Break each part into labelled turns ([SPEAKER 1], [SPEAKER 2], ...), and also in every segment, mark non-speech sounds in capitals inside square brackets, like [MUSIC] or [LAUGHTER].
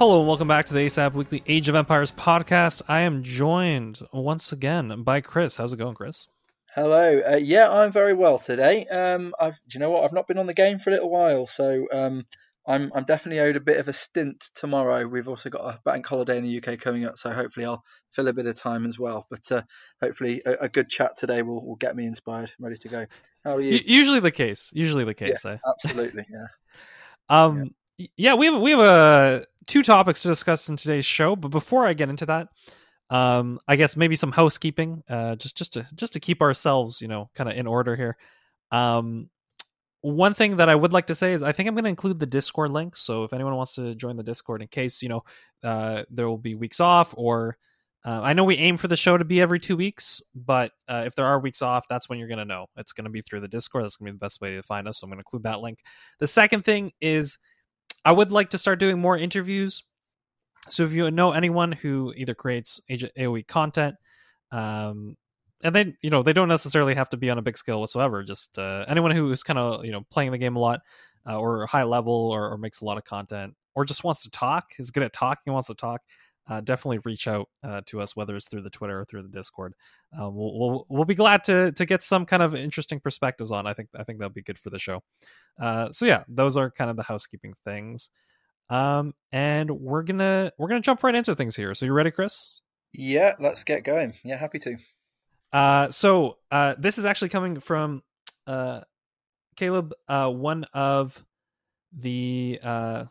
[SPEAKER 1] Hello and welcome back to the ASAP Weekly Age of Empires podcast. I am joined once again by Chris. How's it going, Chris?
[SPEAKER 2] Hello. Uh, yeah, I'm very well today. Um, I've, do you know what? I've not been on the game for a little while, so um, I'm I'm definitely owed a bit of a stint tomorrow. We've also got a bank holiday in the UK coming up, so hopefully I'll fill a bit of time as well. But uh, hopefully a, a, good chat today will, will get me inspired, ready to go. How are you?
[SPEAKER 1] Usually the case. Usually the case.
[SPEAKER 2] Yeah, absolutely. Yeah. [LAUGHS]
[SPEAKER 1] um. Yeah. Yeah, we have we have a uh, two topics to discuss in today's show, but before I get into that, um, I guess maybe some housekeeping, uh, just just to just to keep ourselves, you know, kind of in order here. Um, one thing that I would like to say is I think I'm going to include the Discord link. So if anyone wants to join the Discord, in case you know uh, there will be weeks off, or uh, I know we aim for the show to be every two weeks, but uh, if there are weeks off, that's when you're going to know. It's going to be through the Discord. That's going to be the best way to find us. So I'm going to include that link. The second thing is I would like to start doing more interviews. So if you know anyone who either creates AOE content, um, and then you know they don't necessarily have to be on a big scale whatsoever. Just uh, anyone who is kind of you know playing the game a lot, uh, or high level, or, or, makes a lot of content, or just wants to talk, is good at talking, wants to talk. Uh, definitely reach out uh, to us, whether it's through the Twitter or through the Discord. Uh, we'll, we'll, we'll be glad to to get some kind of interesting perspectives on. I think I think that'll be good for the show. Uh, so yeah, those are kind of the housekeeping things. Um, and we're gonna we're gonna jump right into things here. So you ready, Chris?
[SPEAKER 2] Yeah, let's get going. Yeah, happy to.
[SPEAKER 1] Uh, so uh, this is actually coming from uh, Caleb, uh, one of the uh,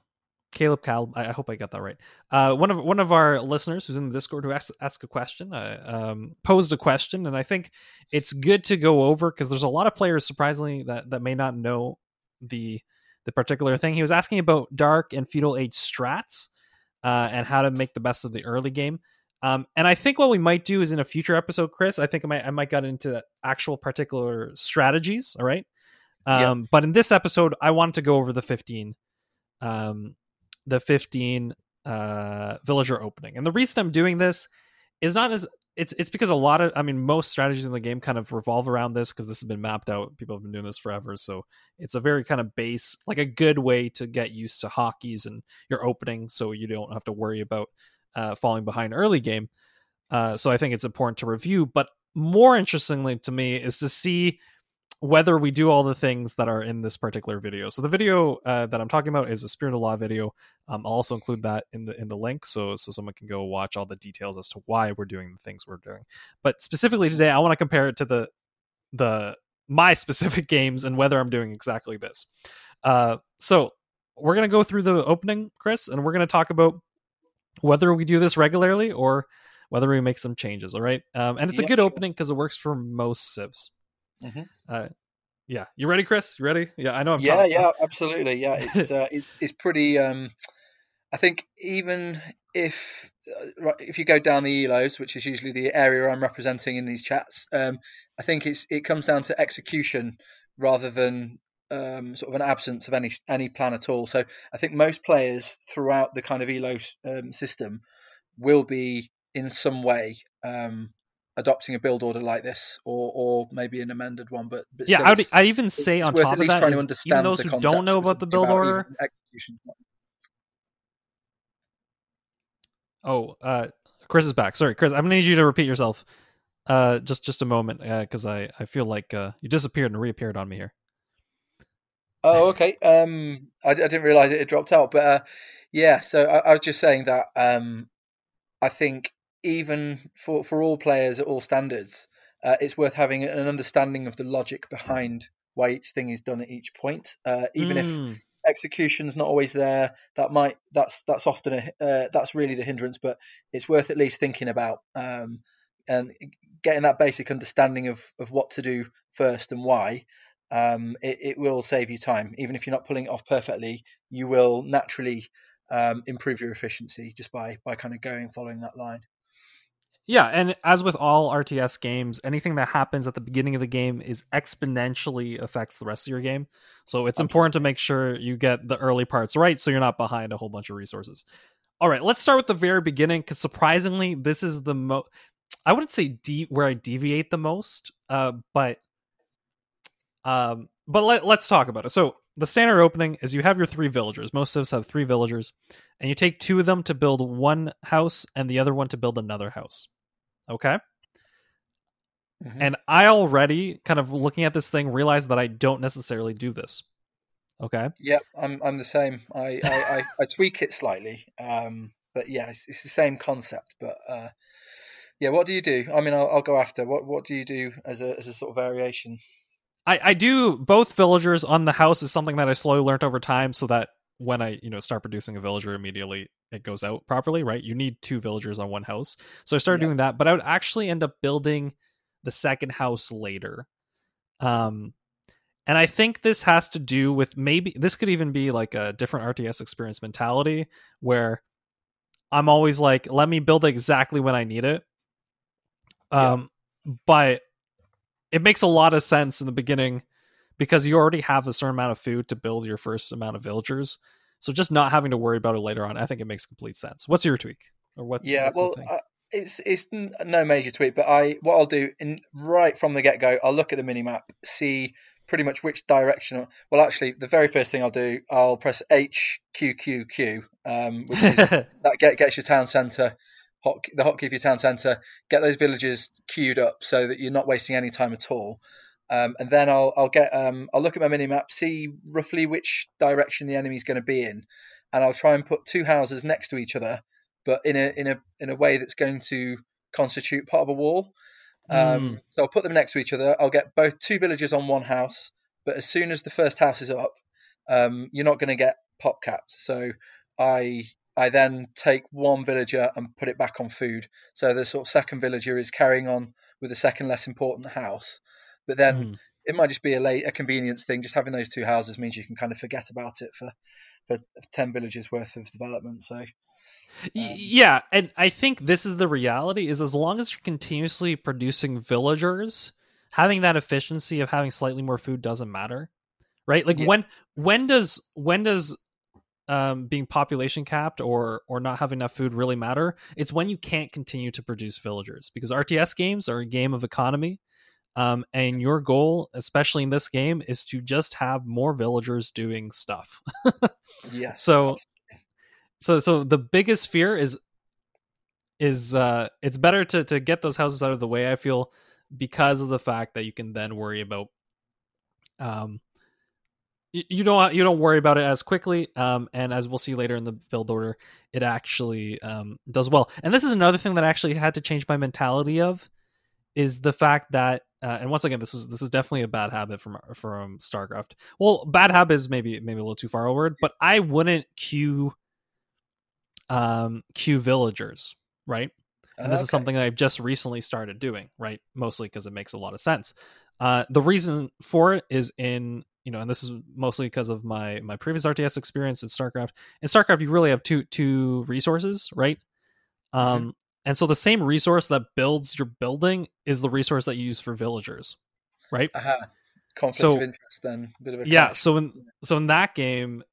[SPEAKER 1] Caleb Cal. I, I hope I got that right. Uh, one of one of our listeners who's in the Discord who asked asked a question, uh, um, posed a question, and I think it's good to go over because there's a lot of players surprisingly that that may not know the the particular thing. He was asking about dark and feudal age strats uh, and how to make the best of the early game. Um, and I think what we might do is in a future episode, Chris. I think I might I might get into actual particular strategies. All right. Um, But in this episode, I wanted to go over the fifteen, um, the fifteen uh, villager opening. And the reason I'm doing this is not as it's it's because a lot of I mean most strategies in the game kind of revolve around this because this has been mapped out. People have been doing this forever, so it's a very kind of base, like a good way to get used to hotkeys and your opening, so you don't have to worry about uh, falling behind early game. Uh, so I think it's important to review. But more interestingly to me is to see whether we do all the things that are in this particular video. So the video uh, that I'm talking about is a Spirit of Law video. Um, I'll also include that in the in the link, so so someone can go watch all the details as to why we're doing the things we're doing. But specifically today, I want to compare it to the the my [LAUGHS] specific games and whether I'm doing exactly this. Uh, so we're gonna go through the opening, Chris, and we're gonna talk about whether we do this regularly or whether we make some changes. All right, um, and it's a good sure. opening because it works for most civs. Mm-hmm. Uh, yeah, you ready, Chris? You ready? Yeah, I know. I'm
[SPEAKER 2] yeah, yeah, absolutely. Yeah, [LAUGHS] it's uh, it's it's pretty. Um, I think even if uh, if you go down the elos, which is usually the area I'm representing in these chats, um, I think it's it comes down to execution rather than um, sort of an absence of any any plan at all. So I think most players throughout the kind of elo um, system will be in some way um, adopting a build order like this, or or maybe an amended one. But, but
[SPEAKER 1] yeah, I would I even say on top of that, trying is, to understand even those who don't know about the build order, Oh, uh, Chris is back. Sorry, Chris. I'm gonna need you to repeat yourself. Uh, just just a moment, because uh, I I feel like uh, you disappeared and reappeared on me here.
[SPEAKER 2] Oh, okay. Um, I, I didn't realize it had dropped out, but uh, yeah. So I, I was just saying that um, I think even for for all players at all standards, uh, it's worth having an understanding of the logic behind why each thing is done at each point. Uh, even mm. if hmm. execution's not always there, that might that's that's often a uh, that's really the hindrance. But it's worth at least thinking about um, and getting that basic understanding of of what to do first and why um, it, it, will save you time. Even if you're not pulling it off perfectly, you will naturally um, improve your efficiency just by by kind of going following that line.
[SPEAKER 1] Yeah, and as with all RTS games, anything that happens at the beginning of the game is exponentially affects the rest of your game. So it's Absolutely. important to make sure you get the early parts right so you're not behind a whole bunch of resources. All right, let's start with the very beginning because surprisingly, this is the most. I wouldn't say de- where I deviate the most, uh, but um, but let, us talk about it. So the standard opening is you have your three villagers. Most of us have three villagers, and you take two of them to build one house and the other one to build another house. Okay.
[SPEAKER 2] Mhm.
[SPEAKER 1] And I already, kind of looking at this thing, realized that I don't necessarily do this. Okay.
[SPEAKER 2] Yep, I'm I'm the same. I I, I, I tweak it slightly, um, but yeah, it's, it's the same concept. But uh, yeah, what do you do? I mean, I'll, I'll go after. What what do you do as a as a sort of variation?
[SPEAKER 1] I, I do both villagers on the house is something that I slowly learned over time so that when I, you know, start producing a villager immediately it goes out properly, right? You need two villagers on one house. So I started
[SPEAKER 2] Yeah.
[SPEAKER 1] doing that, but I would actually end up building the second house later. Um and I think this has to do with maybe this could even be like a different RTS experience mentality where I'm always like, let me build exactly when I need it.
[SPEAKER 2] Yeah.
[SPEAKER 1] Um, but it makes a lot of sense in the beginning because you already have a certain amount of food to build your first amount of villagers. So just not having to worry about it later on, I think it makes complete sense. What's your tweak, or what's
[SPEAKER 2] yeah,
[SPEAKER 1] what's the
[SPEAKER 2] well,
[SPEAKER 1] thing?
[SPEAKER 2] uh, it's it's no major tweak, but I what I'll do in right from the get go, I'll look at the mini map, see pretty much which direction. Well, actually, the very first thing I'll do, I'll press H Q Q Q, um, which is [LAUGHS] that get, gets your town centre, hot, the hotkey of your town centre, get those villages queued up so that you're not wasting any time at all. Um, and then I'll I'll get um, I'll look at my mini map, see roughly which direction the enemy's going to be in, and I'll try and put two houses next to each other, but in a in a in a way that's going to constitute part of a wall. Um,
[SPEAKER 1] Mm.
[SPEAKER 2] So I'll put them next to each other. I'll get both two villages on one house, but as soon as the first house is up, um, you're not going to get pop capped. So I I then take one villager and put it back on food. So the sort of second villager is carrying on with the second less important house. But then
[SPEAKER 1] Mm.
[SPEAKER 2] it might just be a late a convenience thing. Just having those two houses means you can kind of forget about it for for ten villages worth of development. So Um,
[SPEAKER 1] yeah, and I think this is the reality: is as long as you're continuously producing villagers, having that efficiency of having slightly more food doesn't matter, right? Like
[SPEAKER 2] Yeah.
[SPEAKER 1] when when does when does um, being population capped or or not having enough food really matter? It's when you can't continue to produce villagers because RTS games are a game of economy. Um, and your goal, especially in this game, is to just have more villagers doing stuff. [LAUGHS]
[SPEAKER 2] yeah.
[SPEAKER 1] So so so the biggest fear is is uh it's better to to get those houses out of the way i feel because of the fact that you can then worry about um you, you don't you don't worry about it as quickly um and as we'll see later in the build order it actually um does well and this is another thing that I actually had to change my mentality of is the fact that uh, and once again this is this is definitely a bad habit from from starcraft well bad habit is maybe maybe a little too far a word but i wouldn't queue um queue villagers right and this is something that I've just recently started doing, right? Mostly because it makes a lot of sense. Uh, the reason for it is in you know, and this is mostly because of my my previous RTS experience in StarCraft. In StarCraft, you really have two two resources, right? Um, and so the same resource that builds your building is the resource that you use for villagers, right?
[SPEAKER 2] Aha. Conflict
[SPEAKER 1] So-
[SPEAKER 2] of interest then. Bit of a
[SPEAKER 1] yeah so in so in that game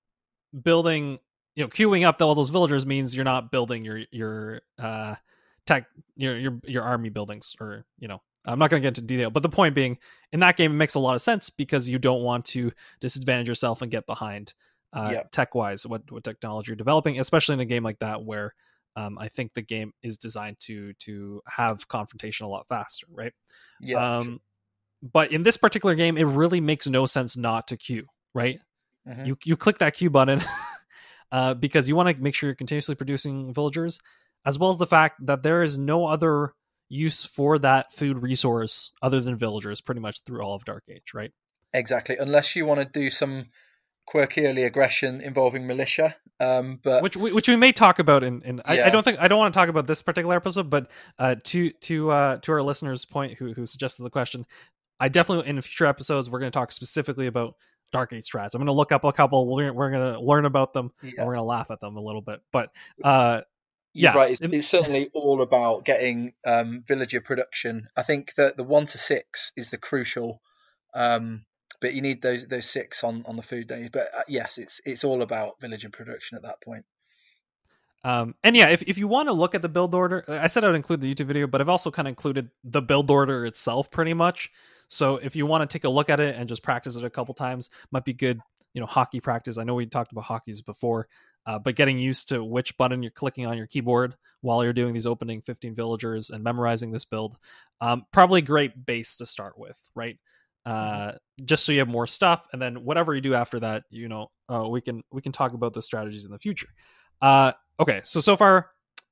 [SPEAKER 1] building you know queuing up all those villagers means you're not building your your uh tech your your your army buildings or you know i'm not going to get into detail but the point being in that game it makes a lot of sense because you don't want to disadvantage yourself and get behind uh
[SPEAKER 2] Yeah.
[SPEAKER 1] tech wise what what technology you're developing especially in a game like that where um, I think the game is designed to to have confrontation a lot faster, right?
[SPEAKER 2] yeah.
[SPEAKER 1] um, but in this particular game, it really makes no sense not to queue, right?
[SPEAKER 2] Mhm.
[SPEAKER 1] You you click that queue button [LAUGHS] uh, because you want to make sure you're continuously producing villagers, as well as the fact that there is no other use for that food resource other than villagers, pretty much through all of Dark Age, right?
[SPEAKER 2] Exactly. Unless you want to do some quirky early aggression involving militia. Um, but
[SPEAKER 1] which we, which we may talk about in, in I, I don't think I don't want to talk about this particular episode, but uh, to to uh, to our listeners' point who who suggested the question, I definitely in future episodes we're going to talk specifically about Dark Age strats. I'm going to look up a couple. We're we're going to learn about them
[SPEAKER 2] yeah,
[SPEAKER 1] and we're going to laugh at them a little bit. But uh,
[SPEAKER 2] you're
[SPEAKER 1] yeah,
[SPEAKER 2] right. It's, it's certainly all about getting um, villager production. I think that the one to six is the crucial. Um, but you need those those six on, on the food days. But uh, yes, it's it's all about village and production at that point.
[SPEAKER 1] Um, and yeah, if, if you want to look at the build order, I said I would include the YouTube video, but I've also kind of included the build order itself pretty much. So if you want to take a look at it and just practice it a couple times, might be good, you know hotkey practice. I know we talked about hotkeys before, uh, but getting used to which button you're clicking on your keyboard while you're doing these opening 15 villagers and memorizing this build, um, probably great base to start with, right? Uh, just so you have more stuff, and then whatever you do after that, you know, uh, we can we can talk about the strategies in the future. Uh, okay, so so far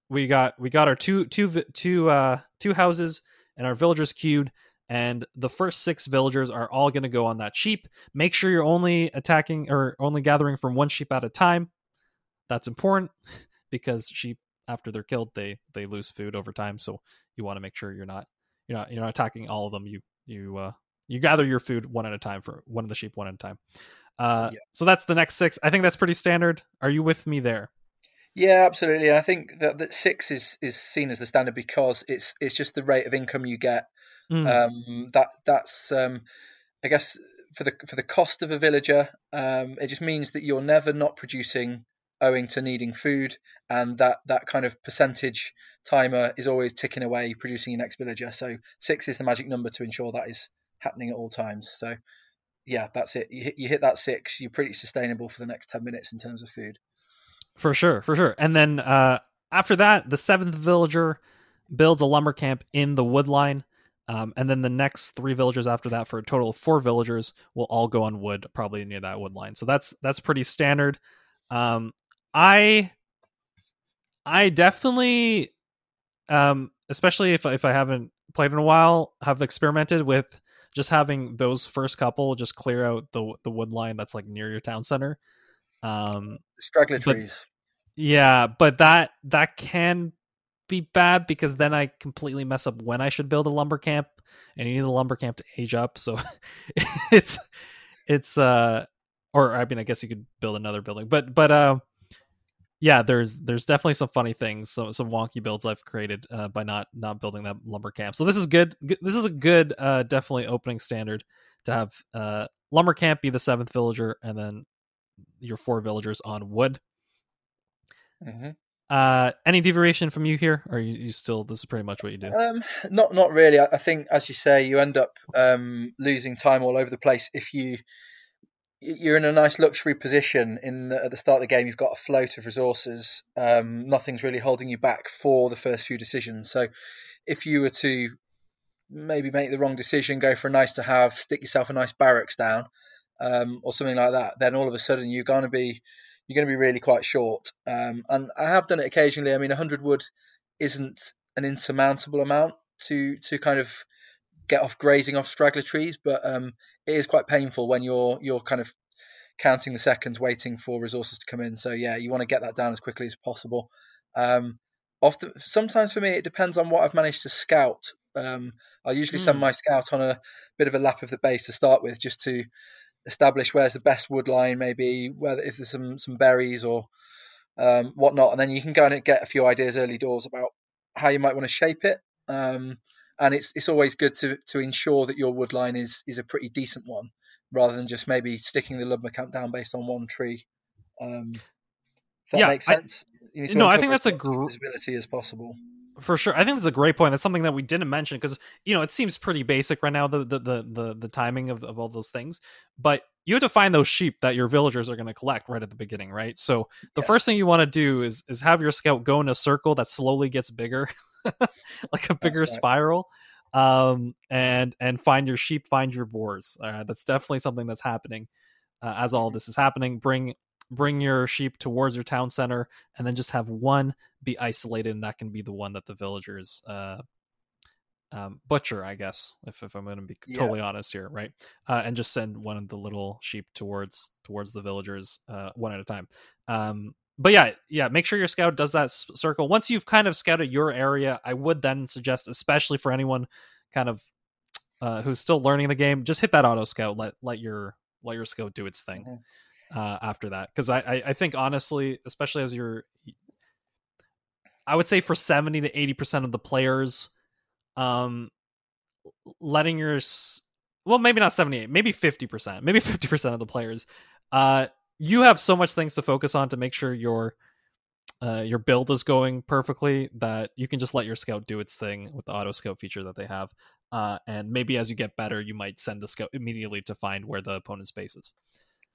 [SPEAKER 1] we got we got our two two two uh two houses and our villagers queued and the first six villagers are all going to go on that sheep. Make sure you're only attacking or only gathering from one sheep at a time. That's important [LAUGHS] because sheep after they're killed they they lose food over time so you want to make sure you're not you're not you're not attacking all of them. You you uh you gather your food one at a time for one of the sheep one at a time uh yeah. so that's the next six i think that's pretty standard are you with me there
[SPEAKER 2] yeah, absolutely. And I think that, that six is, is seen as the standard because it's it's just the rate of income you get. Mm. Um, that that's um, I guess for the for the cost of a villager, um, it just means that you're never not producing owing to needing food, and that that kind of percentage timer is always ticking away, producing your next villager. So six is the magic number to ensure that is happening at all times. So yeah, that's it. You hit, you hit that six, you're pretty sustainable for the next ten minutes in terms of food.
[SPEAKER 1] For sure, for sure. And then uh, after that, the seventh villager builds a lumber camp in the wood line. Um, and then the next three villagers after that, for a total of four villagers, will all go on wood, probably near that wood line. So that's that's pretty standard. Um, I I definitely, um, especially if if I haven't played in a while, have experimented with just having those first couple just clear out the the wood line that's like near your town center. Um,
[SPEAKER 2] trees.
[SPEAKER 1] Yeah, but that that can be bad because then I completely mess up when I should build a lumber camp, and you need the lumber camp to age up. So [LAUGHS] it's it's uh, or I mean, I guess you could build another building, but but uh, yeah, there's there's definitely some funny things, some some wonky builds I've created uh, by not not building that lumber camp. So this is good. This is a good, uh, definitely opening standard to have uh, lumber camp be the seventh villager, and then your four villagers on wood. Mm-hmm. Uh, any deviation from you here? Or are you, you, still? This is pretty much what you do.
[SPEAKER 2] Um, not not really. I, I think, as you say, you end up um, losing time all over the place if you you're in a nice luxury position in the, at the start of the game. You've got a float of resources. Um, nothing's really holding you back for the first few decisions. So, if you were to maybe make the wrong decision, go for a nice to have, stick yourself a nice barracks down, um, or something like that, then all of a sudden you're going to be you're going to be really quite short. Um, and I have done it occasionally. I mean, 100 wood isn't an insurmountable amount to to kind of get off grazing off straggler trees, but um, it is quite painful when you're you're kind of counting the seconds, waiting for resources to come in. So yeah, you want to get that down as quickly as possible. Um, often, sometimes for me, it depends on what I've managed to scout. Um, I usually mm. send hmm. my scout on a bit of a lap of the base to start with, just to establish where's the best wood line, maybe whether if there's some some berries or um, whatnot, and then you can go and get a few ideas early doors about how you might want to shape it. Um, and it's it's always good to to ensure that your wood line is is a pretty decent one, rather than just maybe sticking the lumber camp down based on one tree. Um, that yeah, makes sense.
[SPEAKER 1] I, no, I think that's a great
[SPEAKER 2] visibility as possible
[SPEAKER 1] for sure. I think that's a great point. That's something that we didn't mention because you know it seems pretty basic right now the the the the, the timing of, of all those things, but you have to find those sheep that your villagers are going to collect right at the beginning, right? So the yes. first thing you want to do is is have your scout go in a circle that slowly gets bigger, [LAUGHS] [LAUGHS] like a bigger right. spiral, um, and and find your sheep, find your boars. Uh, that's definitely something that's happening uh, as all this is happening. Bring bring your sheep towards your town center and then just have one be isolated and that can be the one that the villagers uh, um, butcher i guess if, if i'm going to be yeah. totally honest here right uh, and just send one of the little sheep towards towards the villagers uh, one at a time um, but yeah yeah make sure your scout does that s- circle. Once you've kind of scouted your area i would then suggest especially for anyone kind of uh, who's still learning the game just hit that auto scout let let your let your scout do its thing mm-hmm. uh, after that. Because I, I, I think honestly, especially as you're, I would say for seventy to eighty percent of the players, um, letting your well maybe not seventy eight, maybe fifty percent, maybe [LAUGHS] fifty percent of the players, uh, you have so much things to focus on to make sure your uh, your build is going perfectly that you can just let your scout do its thing with the auto scout feature that they have. Uh, and maybe as you get better, you might send the scout immediately to find where the opponent's base is.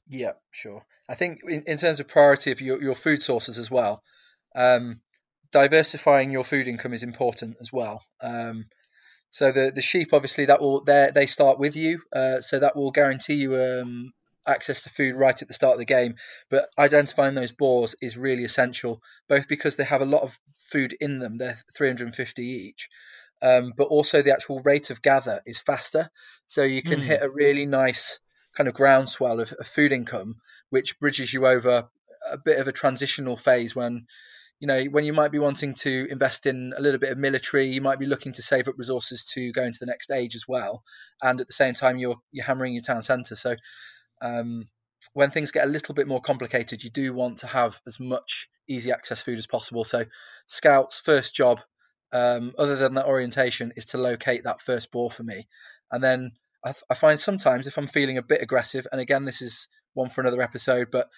[SPEAKER 2] Yeah, sure. I think in, in terms of priority of your, your food sources as well, um, diversifying your food income is important as well. Um, so the the sheep obviously that will they they start with you, uh, so that will guarantee you um, access to food right at the start of the game. But identifying those boars is really essential, both because they have a lot of food in them, they're 350 each, um, but also the actual rate of gather is faster. So you can mm. hit a really nice kind of groundswell of, of food income, which bridges you over a bit of a transitional phase when you know, when you might be wanting to invest in a little bit of military, you might be looking to save up resources to go into the next age as well, and at the same time you're you're hammering your town centre. So um, when things get a little bit more complicated, you do want to have as much easy access food as possible. So scouts' first job, um, other than that orientation, is to locate that first boar for me, and then I, I find sometimes if I'm feeling a bit aggressive, and again this is one for another episode, but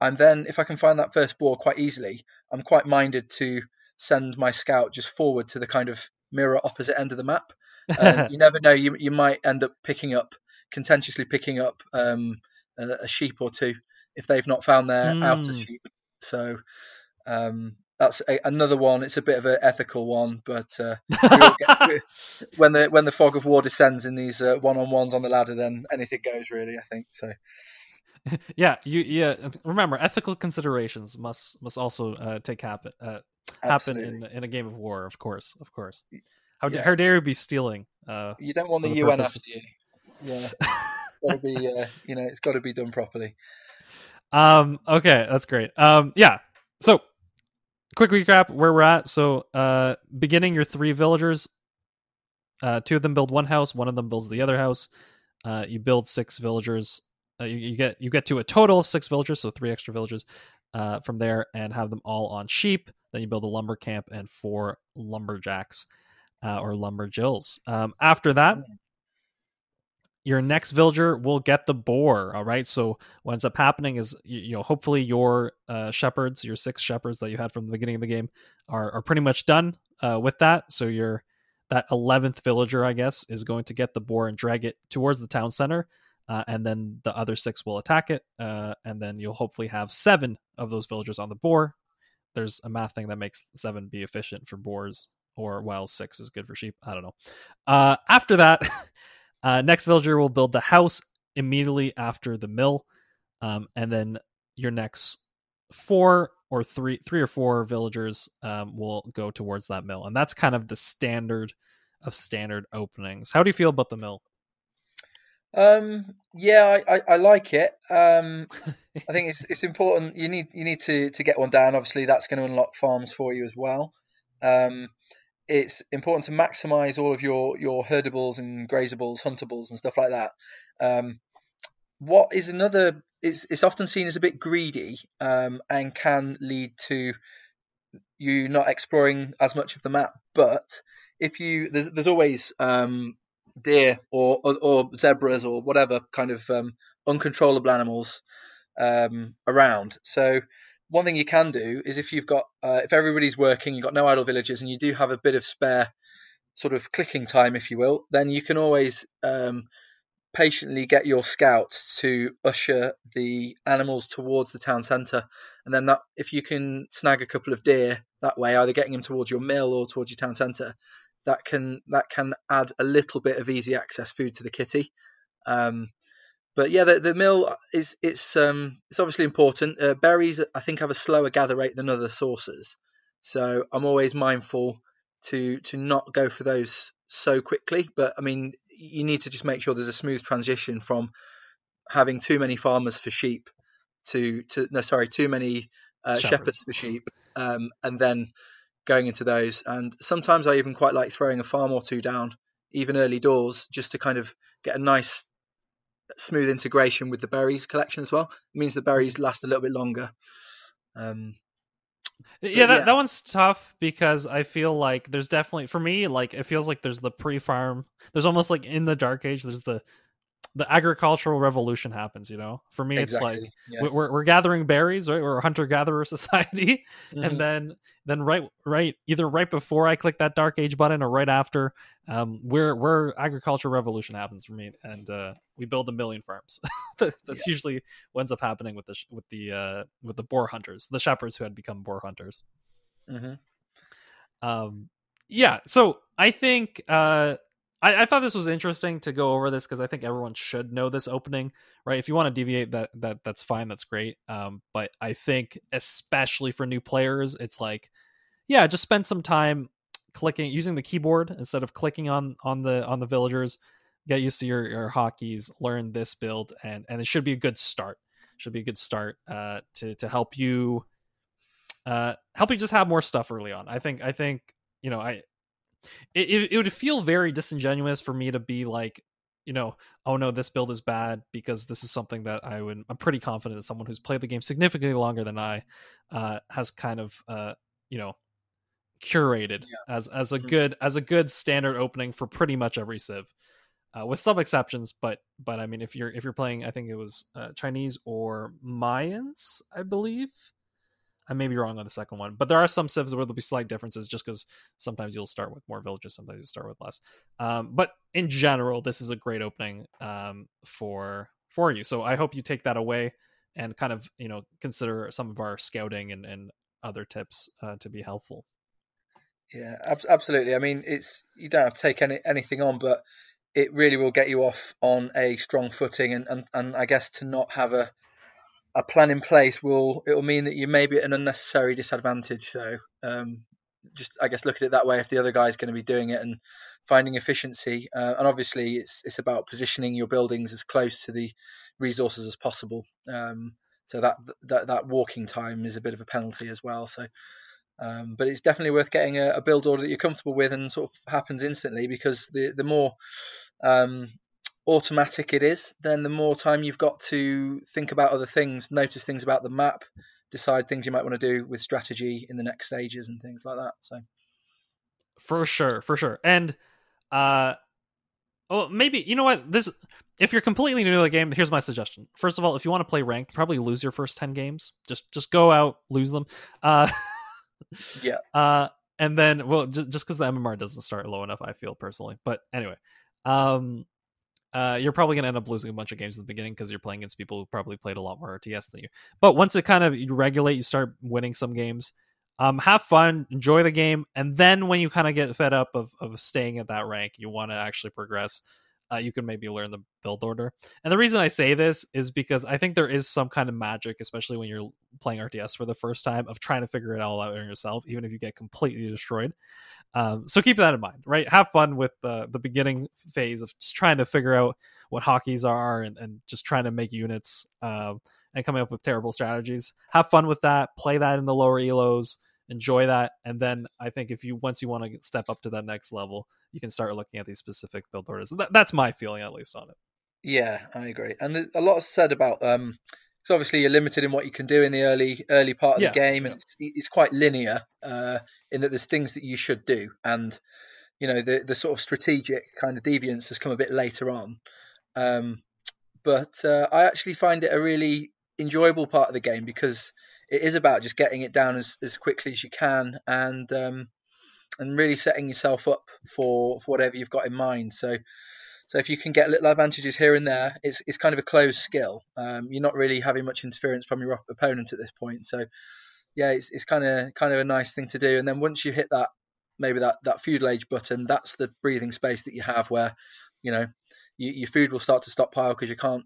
[SPEAKER 2] and then if I can find that first boar quite easily, I'm quite minded to send my scout just forward to the kind of mirror opposite end of the map. [LAUGHS] Uh, you never know, you you might end up picking up contentiously picking up um, a, a, sheep or two if they've not found their mm. outer sheep. So um, that's a, another one. It's a bit of an ethical one, but uh, get, [LAUGHS] when the when the fog of war descends in these one on ones on the ladder, then anything goes. Really, I think so. [LAUGHS]
[SPEAKER 1] yeah, you yeah. Remember, ethical considerations must must also uh, take happen uh, happen in in a game of war. Of course, of course. How, yeah. how dare you be stealing? Uh,
[SPEAKER 2] you don't want the, the UN purpose. after you. Yeah, [LAUGHS] got to be. Uh, you know, it's got to be done properly.
[SPEAKER 1] Um. Okay, that's great. Um. Yeah. So, quick recap where we're at. So, uh, beginning your three villagers. Uh, two of them build one house. One of them builds the other house. Uh, you build six villagers uh, you, you, get you get to a total of six villagers, so three extra villagers uh, from there, and have them all on sheep. Then you build a lumber camp and four lumberjacks uh, or lumberjills. Um, after that, your next villager will get the boar. All right. So what ends up happening is you, know hopefully your uh, shepherds, your six shepherds that you had from the beginning of the game, are are pretty much done uh, with that. So your that eleventh villager, I guess, is going to get the boar and drag it towards the town center uh, and then the other six will attack it, uh, and then you'll hopefully have seven of those villagers on the boar. There's a math thing that makes seven be efficient for boars, or while six is good for sheep. I don't know. Uh, after that, [LAUGHS] uh, next villager will build the house immediately after the mill, um, and then your next four or three, three or four villagers um, will go towards that mill, and that's kind of the standard of standard openings. How do you feel about the mill?
[SPEAKER 2] Um, yeah, I, I, I like it. Um, [LAUGHS] I think it's it's important. You need you need to to get one down. Obviously, that's going to unlock farms for you as well. Um, it's important to maximize all of your your herdables and grazables, huntables, and stuff like that. Um, what is another? It's it's often seen as a bit greedy um, and can lead to you not exploring as much of the map. But if you there's there's always um, deer or, or, or zebras or whatever kind of um, uncontrollable animals um, around. So one thing you can do is if you've got uh, if everybody's working, you've got no idle villagers, and you do have a bit of spare sort of clicking time, if you will, then you can always um, patiently get your scouts to usher the animals towards the town centre, and then that if you can snag a couple of deer that way, either getting them towards your mill or towards your town centre, that can that can add a little bit of easy access food to the kitty. Um, but yeah, the, the mill is it's um, it's obviously important. Uh, berries I think have a slower gather rate than other sources, so I'm always mindful to to not go for those so quickly. But I mean, you need to just make sure there's a smooth transition from having too many farmers for sheep to to no sorry too many uh, shepherds. shepherds. for sheep, um, and then going into those. And sometimes I even quite like throwing a farm or two down, even early doors, just to kind of get a nice smooth integration with the berries collection as well. It means the berries last a little bit longer. Um,
[SPEAKER 1] yeah, that, yeah. that one's tough because I feel like there's definitely for me like it feels like there's the pre-farm. There's almost like in the dark age. There's the the agricultural revolution happens you know for me exactly. it's like yeah. we're, we're gathering berries right we're a hunter-gatherer [LAUGHS] society mm-hmm. and then then right right either right before i click that dark age button or right after um where where agricultural revolution happens for me and uh we build a million farms. [LAUGHS] That's yeah. usually what ends up happening with the with the uh, with the boar hunters, the shepherds who had become boar hunters.
[SPEAKER 2] Mm-hmm.
[SPEAKER 1] Um, yeah. So I think uh, I, I thought this was interesting to go over this because I think everyone should know this opening, right? If you want to deviate, that that that's fine, that's great. Um, but I think especially for new players, it's like, yeah, just spend some time clicking using the keyboard instead of clicking on on the on the villagers. Get used to your your hotkeys, learn this build, and and it should be a good start. Should be a good start uh, to to help you uh, help you just have more stuff early on. I think I think you know I it, it would feel very disingenuous for me to be like you know oh no this build is bad because this is something that i would i'm pretty confident that someone who's played the game significantly longer than i uh, has kind of uh, you know curated yeah. as as a mm-hmm. good as a good standard opening for pretty much every civ uh, with some exceptions but but i mean if you're if you're playing i think it was uh, chinese or mayans i believe I may be wrong on the second one, but there are some civs where there'll be slight differences just because sometimes you'll start with more villages, sometimes you start with less. Um, but in general, this is a great opening um, for for you. So I hope you take that away and kind of you know consider some of our scouting and, and other tips uh, to be helpful.
[SPEAKER 2] Yeah, ab- absolutely. I mean, it's you don't have to take any anything on, but it really will get you off on a strong footing, and and, and I guess to not have a a plan in place will it will mean that you may be at an unnecessary disadvantage. So um, just I guess look at it that way. If the other guy is going to be doing it and finding efficiency, uh, and obviously it's it's about positioning your buildings as close to the resources as possible. Um, so that that that walking time is a bit of a penalty as well. So. Um, but it's definitely worth getting a, a, build order that you're comfortable with and sort of happens instantly because the the more um, automatic it is, then the more time you've got to think about other things, notice things about the map, decide things you might want to do with strategy in the next stages and things like that. So,
[SPEAKER 1] for sure, for sure, and uh, oh, maybe you know what this. If you're completely new to the game, here's my suggestion. First of all, if you want to play ranked, probably lose your first ten games. Just just go out, lose them. Uh, [LAUGHS]
[SPEAKER 2] yeah. [LAUGHS]
[SPEAKER 1] Uh, and then well, just because the MMR doesn't start low enough, I feel personally. But anyway, um, uh, you're probably going to end up losing a bunch of games in the beginning because you're playing against people who probably played a lot more RTS than you. But once it kind of you regulate, you start winning some games. Um, have fun, enjoy the game, and then when you kind of get fed up of of staying at that rank, you want to actually progress uh, you can maybe learn the build order. And the reason I say this is because I think there is some kind of magic, especially when you're playing RTS for the first time, of trying to figure it all out yourself, even if you get completely destroyed. Um, so keep that in mind, right? Have fun with the the beginning phase of just trying to figure out what hotkeys are and, and just trying to make units um, and coming up with terrible strategies. Have fun with that. Play that in the lower elos. Enjoy that, and then I think if you once you want to step up to that next level, you can start looking at these specific build orders. That, that's my feeling, at least, on it.
[SPEAKER 2] Yeah, I agree. And a lot said about um, so obviously you're limited in what you can do in the early early part of yes, the game, and it's, it's quite linear uh, in that there's things that you should do, and you know the the sort of strategic kind of deviance has come a bit later on. Um, but uh, I actually find it a really enjoyable part of the game because it is about just getting it down as, as quickly as you can and um, and really setting yourself up for, for whatever you've got in mind. So, so if you can get little advantages here and there, it's it's kind of a closed skill. Um, you're not really having much interference from your opponent at this point. So, yeah, it's it's kind of kind of a nice thing to do. And then once you hit that maybe that that feudal age button, that's the breathing space that you have where you know you, your food will start to stockpile because you can't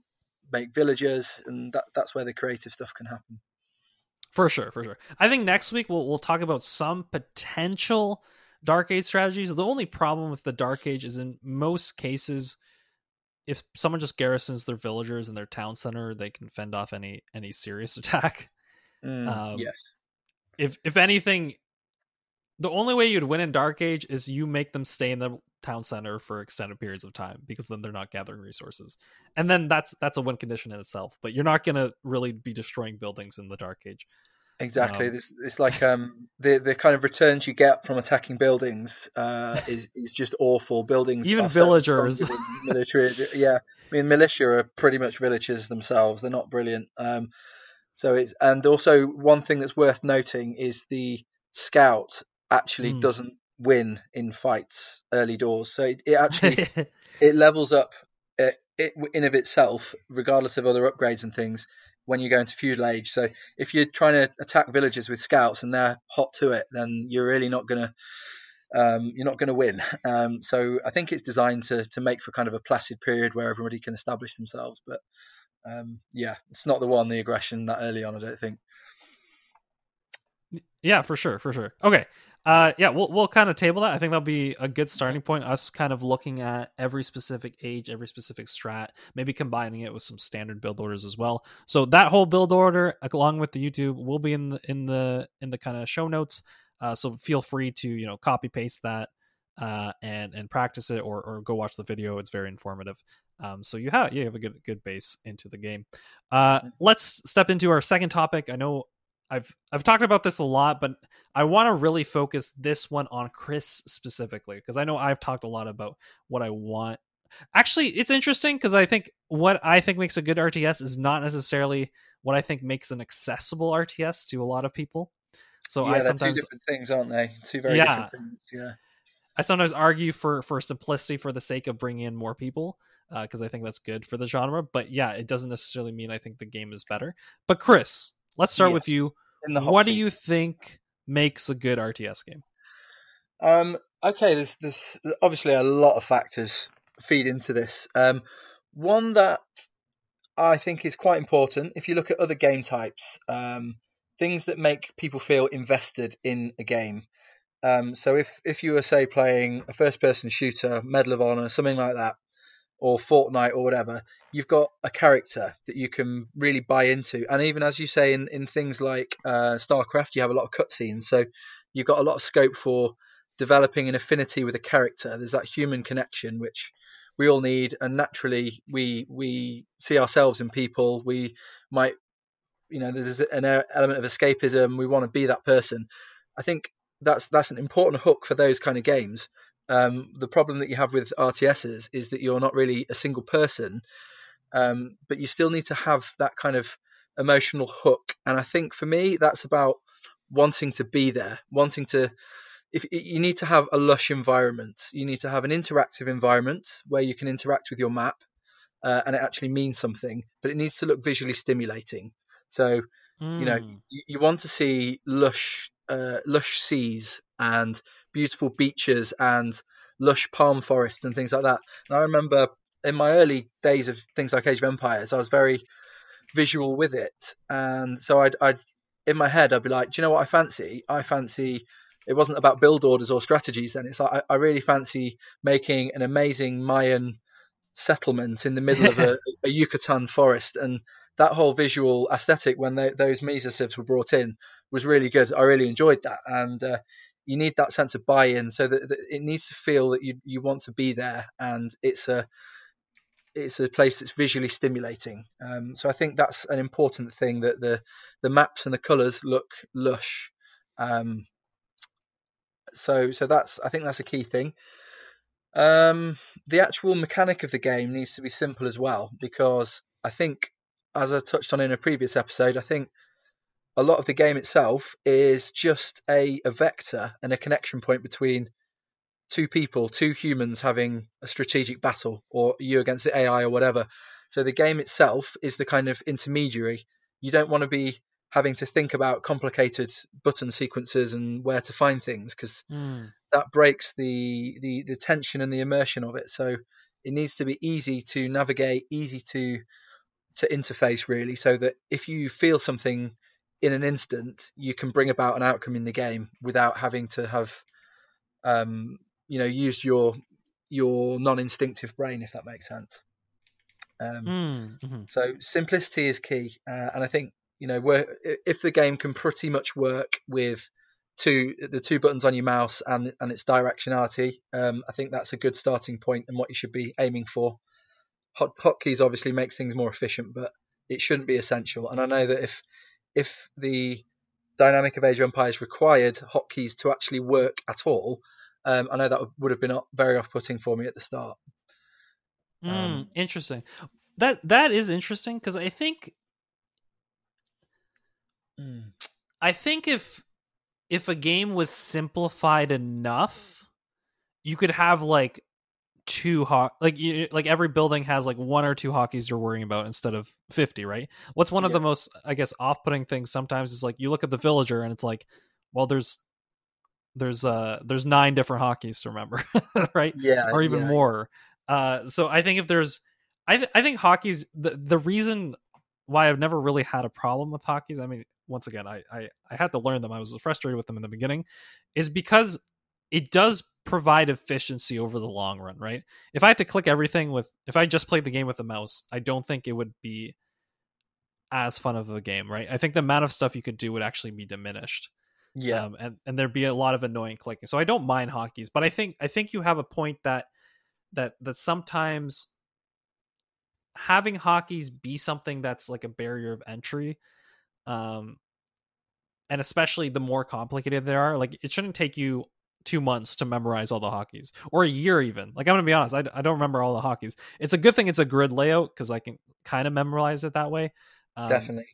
[SPEAKER 2] make villagers, and that that's where the creative stuff can happen.
[SPEAKER 1] For sure, for sure. I think next week we'll we'll talk about some potential Dark Age strategies. The only problem with the Dark Age is in most cases, if someone just garrisons their villagers in their town center, they can fend off any any serious [LAUGHS] attack.
[SPEAKER 2] Mm, um, yes.
[SPEAKER 1] If if anything, the only way you'd win in Dark Age is you make them stay in the town center for extended periods of time because then they're not gathering resources, and then that's that's a win condition in itself. But you're not going to really be destroying buildings in the Dark Age.
[SPEAKER 2] Exactly. Um, this it's like um, the the kind of returns you get from attacking buildings uh, [LAUGHS] is is just awful. Buildings,
[SPEAKER 1] even villagers,
[SPEAKER 2] military. [LAUGHS] yeah, I mean militia are pretty much villagers themselves. They're not brilliant. Um, so it's and also one thing that's worth noting is the scout actually mm. doesn't win in fights early doors. So it, it actually [LAUGHS] it levels up it, it in of itself, regardless of other upgrades and things, when you go into feudal age. So if you're trying to attack villages with scouts and they're hot to it, then you're really not going to um, you're not going to win. [LAUGHS] Um, so I think it's designed to to make for kind of a placid period where everybody can establish themselves. But um, yeah, it's not the one the aggression that early on. I don't think.
[SPEAKER 1] Yeah, for sure, for sure. Okay, uh, yeah, we'll we'll kind of table that. I think that'll be a good starting point. Us kind of looking at every specific age, every specific strat, maybe combining it with some standard build orders as well. So that whole build order, along with the YouTube, will be in the in the in the kind of show notes. Uh, so feel free to you know copy paste that uh, and and practice it, or or go watch the video. It's very informative. Um, so you have you have a good good base into the game. Uh, let's step into our second topic. I know I've I've talked about this a lot, but I want to really focus this one on Chris specifically because I know I've talked a lot about what I want. Actually, it's interesting because I think what I think makes a good RTS is not necessarily what I think makes an accessible RTS to a lot of people. So
[SPEAKER 2] yeah,
[SPEAKER 1] I
[SPEAKER 2] sometimes two different things, aren't they? Two very yeah, different things. Yeah.
[SPEAKER 1] I sometimes argue for for simplicity for the sake of bringing in more people because uh, I think that's good for the genre. But yeah, it doesn't necessarily mean I think the game is better. But Chris, let's start yes. with you. what seat. do you think makes a good RTS game?
[SPEAKER 2] Um, okay, there's there's obviously a lot of factors feed into this. Um, one that I think is quite important. If you look at other game types, um, things that make people feel invested in a game. Um, so if if you were say playing a first person shooter, Medal of Honor, something like that, or Fortnite or whatever, you've got a character that you can really buy into. And even as you say in, in things like uh, StarCraft, you have a lot of cutscenes, so you've got a lot of scope for developing an affinity with a character. There's that human connection which we all need, and naturally we we see ourselves in people. We might, you know, there's an element of escapism. We want to be that person. I think that's that's an important hook for those kind of games um, the problem that you have with RTSs is that you're not really a single person, um, but you still need to have that kind of emotional hook. And I think for me, that's about wanting to be there, wanting to. If you need to have a lush environment, you need to have an interactive environment where you can interact with your map, uh, and it actually means something. But it needs to look visually stimulating. So mm. you know, hmm. you, you, want to see lush, uh, lush seas and beautiful beaches and lush palm forests and things like that. And I remember in my early days of things like Age of Empires, I was very visual with it, and so I'd, I'd in my head I'd be like, do you know what I fancy? I fancy. It wasn't about build orders or strategies then. It's like I, I really fancy making an amazing Mayan settlement in the middle of a, [LAUGHS] a, Yucatan forest, and that whole visual aesthetic when they, those mesocivs were brought in was really good. I really enjoyed that, and uh, you need that sense of buy-in so that, that, it needs to feel that you you want to be there and it's a it's a place that's visually stimulating. Um, so I think that's an important thing that the the maps and the colours look lush. Um, so so that's I think that's a key thing. Um, the actual mechanic of the game needs to be simple as well because I think, as I touched on in a previous episode, I think a lot of the game itself is just a, a vector and a connection point between two people, two humans having a strategic battle, or you against the AI or whatever. So the game itself is the kind of intermediary. You don't want to be having to think about complicated button sequences and where to find things because mm. that breaks the, the the tension and the immersion of it. So it needs to be easy to navigate, easy to to interface really, so that if you feel something in an instant you can bring about an outcome in the game without having to have um, you know used your your non-instinctive brain if that makes sense um, mm, mm-hmm. so simplicity is key uh, and i think you know if the game can pretty much work with two the two buttons on your mouse and and its directionality um, i think that's a good starting point and what you should be aiming for hot hotkeys obviously makes things more efficient but it shouldn't be essential and i know that if if the dynamic of Age of Empires required hotkeys to actually work at all, um, I know that would have been very off-putting for me at the start.
[SPEAKER 1] Mm, um, interesting. That that is interesting because I think, mm. I think if if a game was simplified enough, you could have like two ho- like you, like every building has like one or two hotkeys you're worrying about instead of 50 right? What's one of the most i guess off-putting things sometimes is like you look at the villager and it's like well there's there's uh there's nine different hotkeys to remember [LAUGHS] right?
[SPEAKER 2] Yeah,
[SPEAKER 1] or even
[SPEAKER 2] yeah.
[SPEAKER 1] more. Uh so i think if there's i th- i think hotkey's the the reason why i've never really had a problem with hotkeys i mean once again I, I i had to learn them. I was frustrated with them in the beginning is because it does provide efficiency over the long run right? If i had to click everything with if i just played the game with a mouse i don't think it would be as fun of a game right? I think the amount of stuff you could do would actually be diminished
[SPEAKER 2] Yeah,
[SPEAKER 1] um, and and there'd be a lot of annoying clicking. So I don't mind hotkeys, but I think I think you have a point that that that sometimes having hotkeys be something that's like a barrier of entry, um, and especially the more complicated they are, like it shouldn't take you two months to memorize all the hotkeys or a year even. Like I'm gonna be honest, I, I don't remember all the hotkeys. It's a good thing it's a grid layout because I can kind of memorize it that way. Um,
[SPEAKER 2] definitely.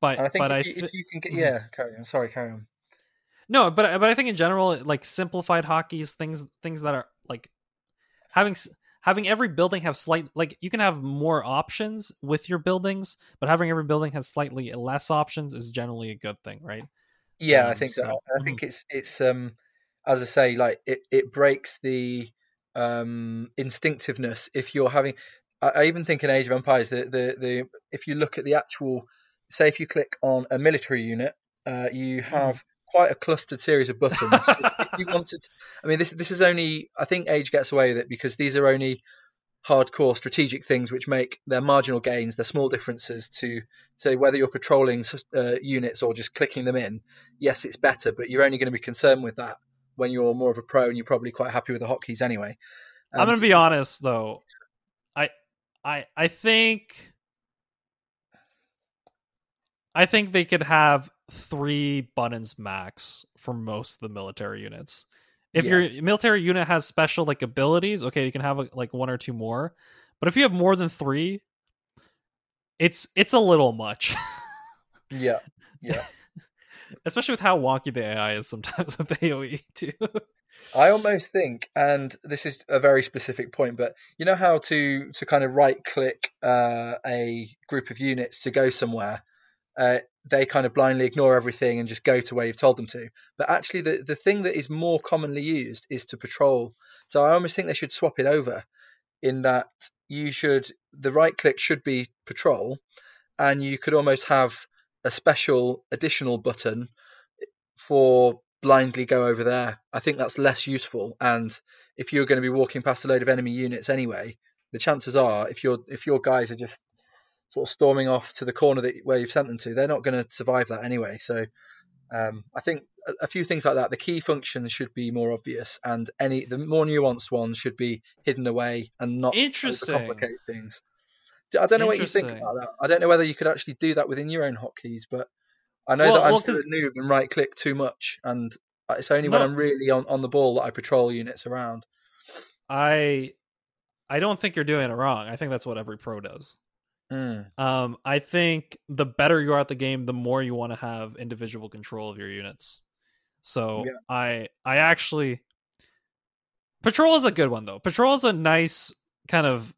[SPEAKER 1] But
[SPEAKER 2] And I think
[SPEAKER 1] but
[SPEAKER 2] if,
[SPEAKER 1] I
[SPEAKER 2] you, if you can get,
[SPEAKER 1] Mhm.
[SPEAKER 2] yeah, carry on. Sorry, carry on.
[SPEAKER 1] No, but but I think in general, like simplified hotkeys, things things that are like having having every building have slight like you can have more options with your buildings, but having every building has slightly less options is generally a good thing, right?
[SPEAKER 2] Yeah, I
[SPEAKER 1] Um,
[SPEAKER 2] think so.
[SPEAKER 1] so-
[SPEAKER 2] I think it's it's um as I say, like it, it breaks the um instinctiveness if you're having I, I even think in Age of Empires the, the the if you look at the actual say if you click on a military unit, uh, you have quite a clustered series of buttons. if, if you [LAUGHS] wanted I mean this this is only I think Age gets away with it because these are only hardcore strategic things which make their marginal gains, their small differences to say whether you're patrolling uh, units or just clicking them in. Yes, it's better, but you're only going to be concerned with that when you're more of a pro and you're probably quite happy with the hotkeys anyway.
[SPEAKER 1] I'm gonna be honest though, I I I think I think they could have three buttons max for most of the military units. If
[SPEAKER 2] Yeah.
[SPEAKER 1] your military unit has special like abilities, okay, you can have like one or two more. But if you have more than three, it's it's a little much, [LAUGHS]
[SPEAKER 2] yeah, yeah.
[SPEAKER 1] Especially with how wonky the AI is sometimes [LAUGHS] with AOE too.
[SPEAKER 2] I almost think, and this is a very specific point, but you know how to to kind of right click uh, a group of units to go somewhere. Uh, they kind of blindly ignore everything and just go to where you've told them to. But actually, the, the thing that is more commonly used is to patrol. So I almost think they should swap it over in that you should, the right click should be patrol, and you could almost have a special additional button for blindly go over there. I think that's less useful. And if you're going to be walking past a load of enemy units anyway, the chances are if your if your guys are just sort of storming off to the corner that where you've sent them to, they're not going to survive that anyway. So um, I think a, a few things like that. The key functions should be more obvious, and any the more nuanced ones should be hidden away and not complicate things. I don't know what you think about that. I don't know whether you could actually do that within your own hotkeys, but I know
[SPEAKER 1] Well-
[SPEAKER 2] that I'm
[SPEAKER 1] well,
[SPEAKER 2] still a noob and right click too much, and it's only when I'm really on, on the ball that I patrol units around.
[SPEAKER 1] I I don't think you're doing it wrong. I think that's what every pro does.
[SPEAKER 2] Mm.
[SPEAKER 1] Um, I think the better you are at the game, the more you want to have individual control of your units. So
[SPEAKER 2] Yeah.
[SPEAKER 1] I I actually patrol is a good one though. Patrol is a nice kind of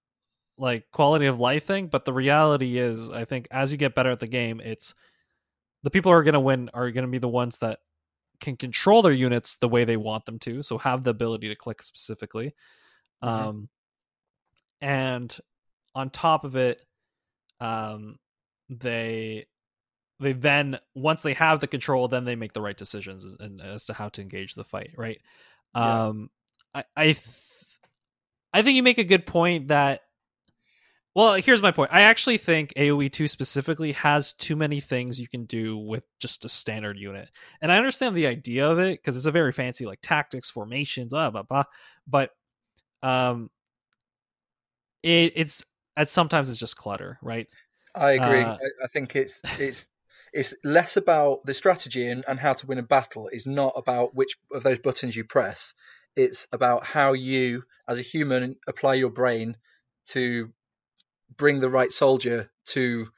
[SPEAKER 1] like quality of life thing, but the reality is, I think as you get better at the game, it's the people who are going to win are going to be the ones that can control their units the way they want them to. So have the ability to click specifically.
[SPEAKER 2] Mhm.
[SPEAKER 1] Um, and on top of it, um, they they then once they have the control, then they make the right decisions as, and as to how to engage the fight. Right.
[SPEAKER 2] Yeah.
[SPEAKER 1] Um, I I, th- I think you make a good point that. Well, here's my point. I actually think AoE 2 specifically has too many things you can do with just a standard unit. And I understand the idea of it because it's a very fancy like tactics, formations, blah blah blah. But um it, it's at sometimes it's just clutter, right?
[SPEAKER 2] I agree.
[SPEAKER 1] Uh,
[SPEAKER 2] I, I think it's it's it's less about the strategy and, and how to win a battle. Is not about which of those buttons you press. It's about how you, as a human, apply your brain to bring the right soldier to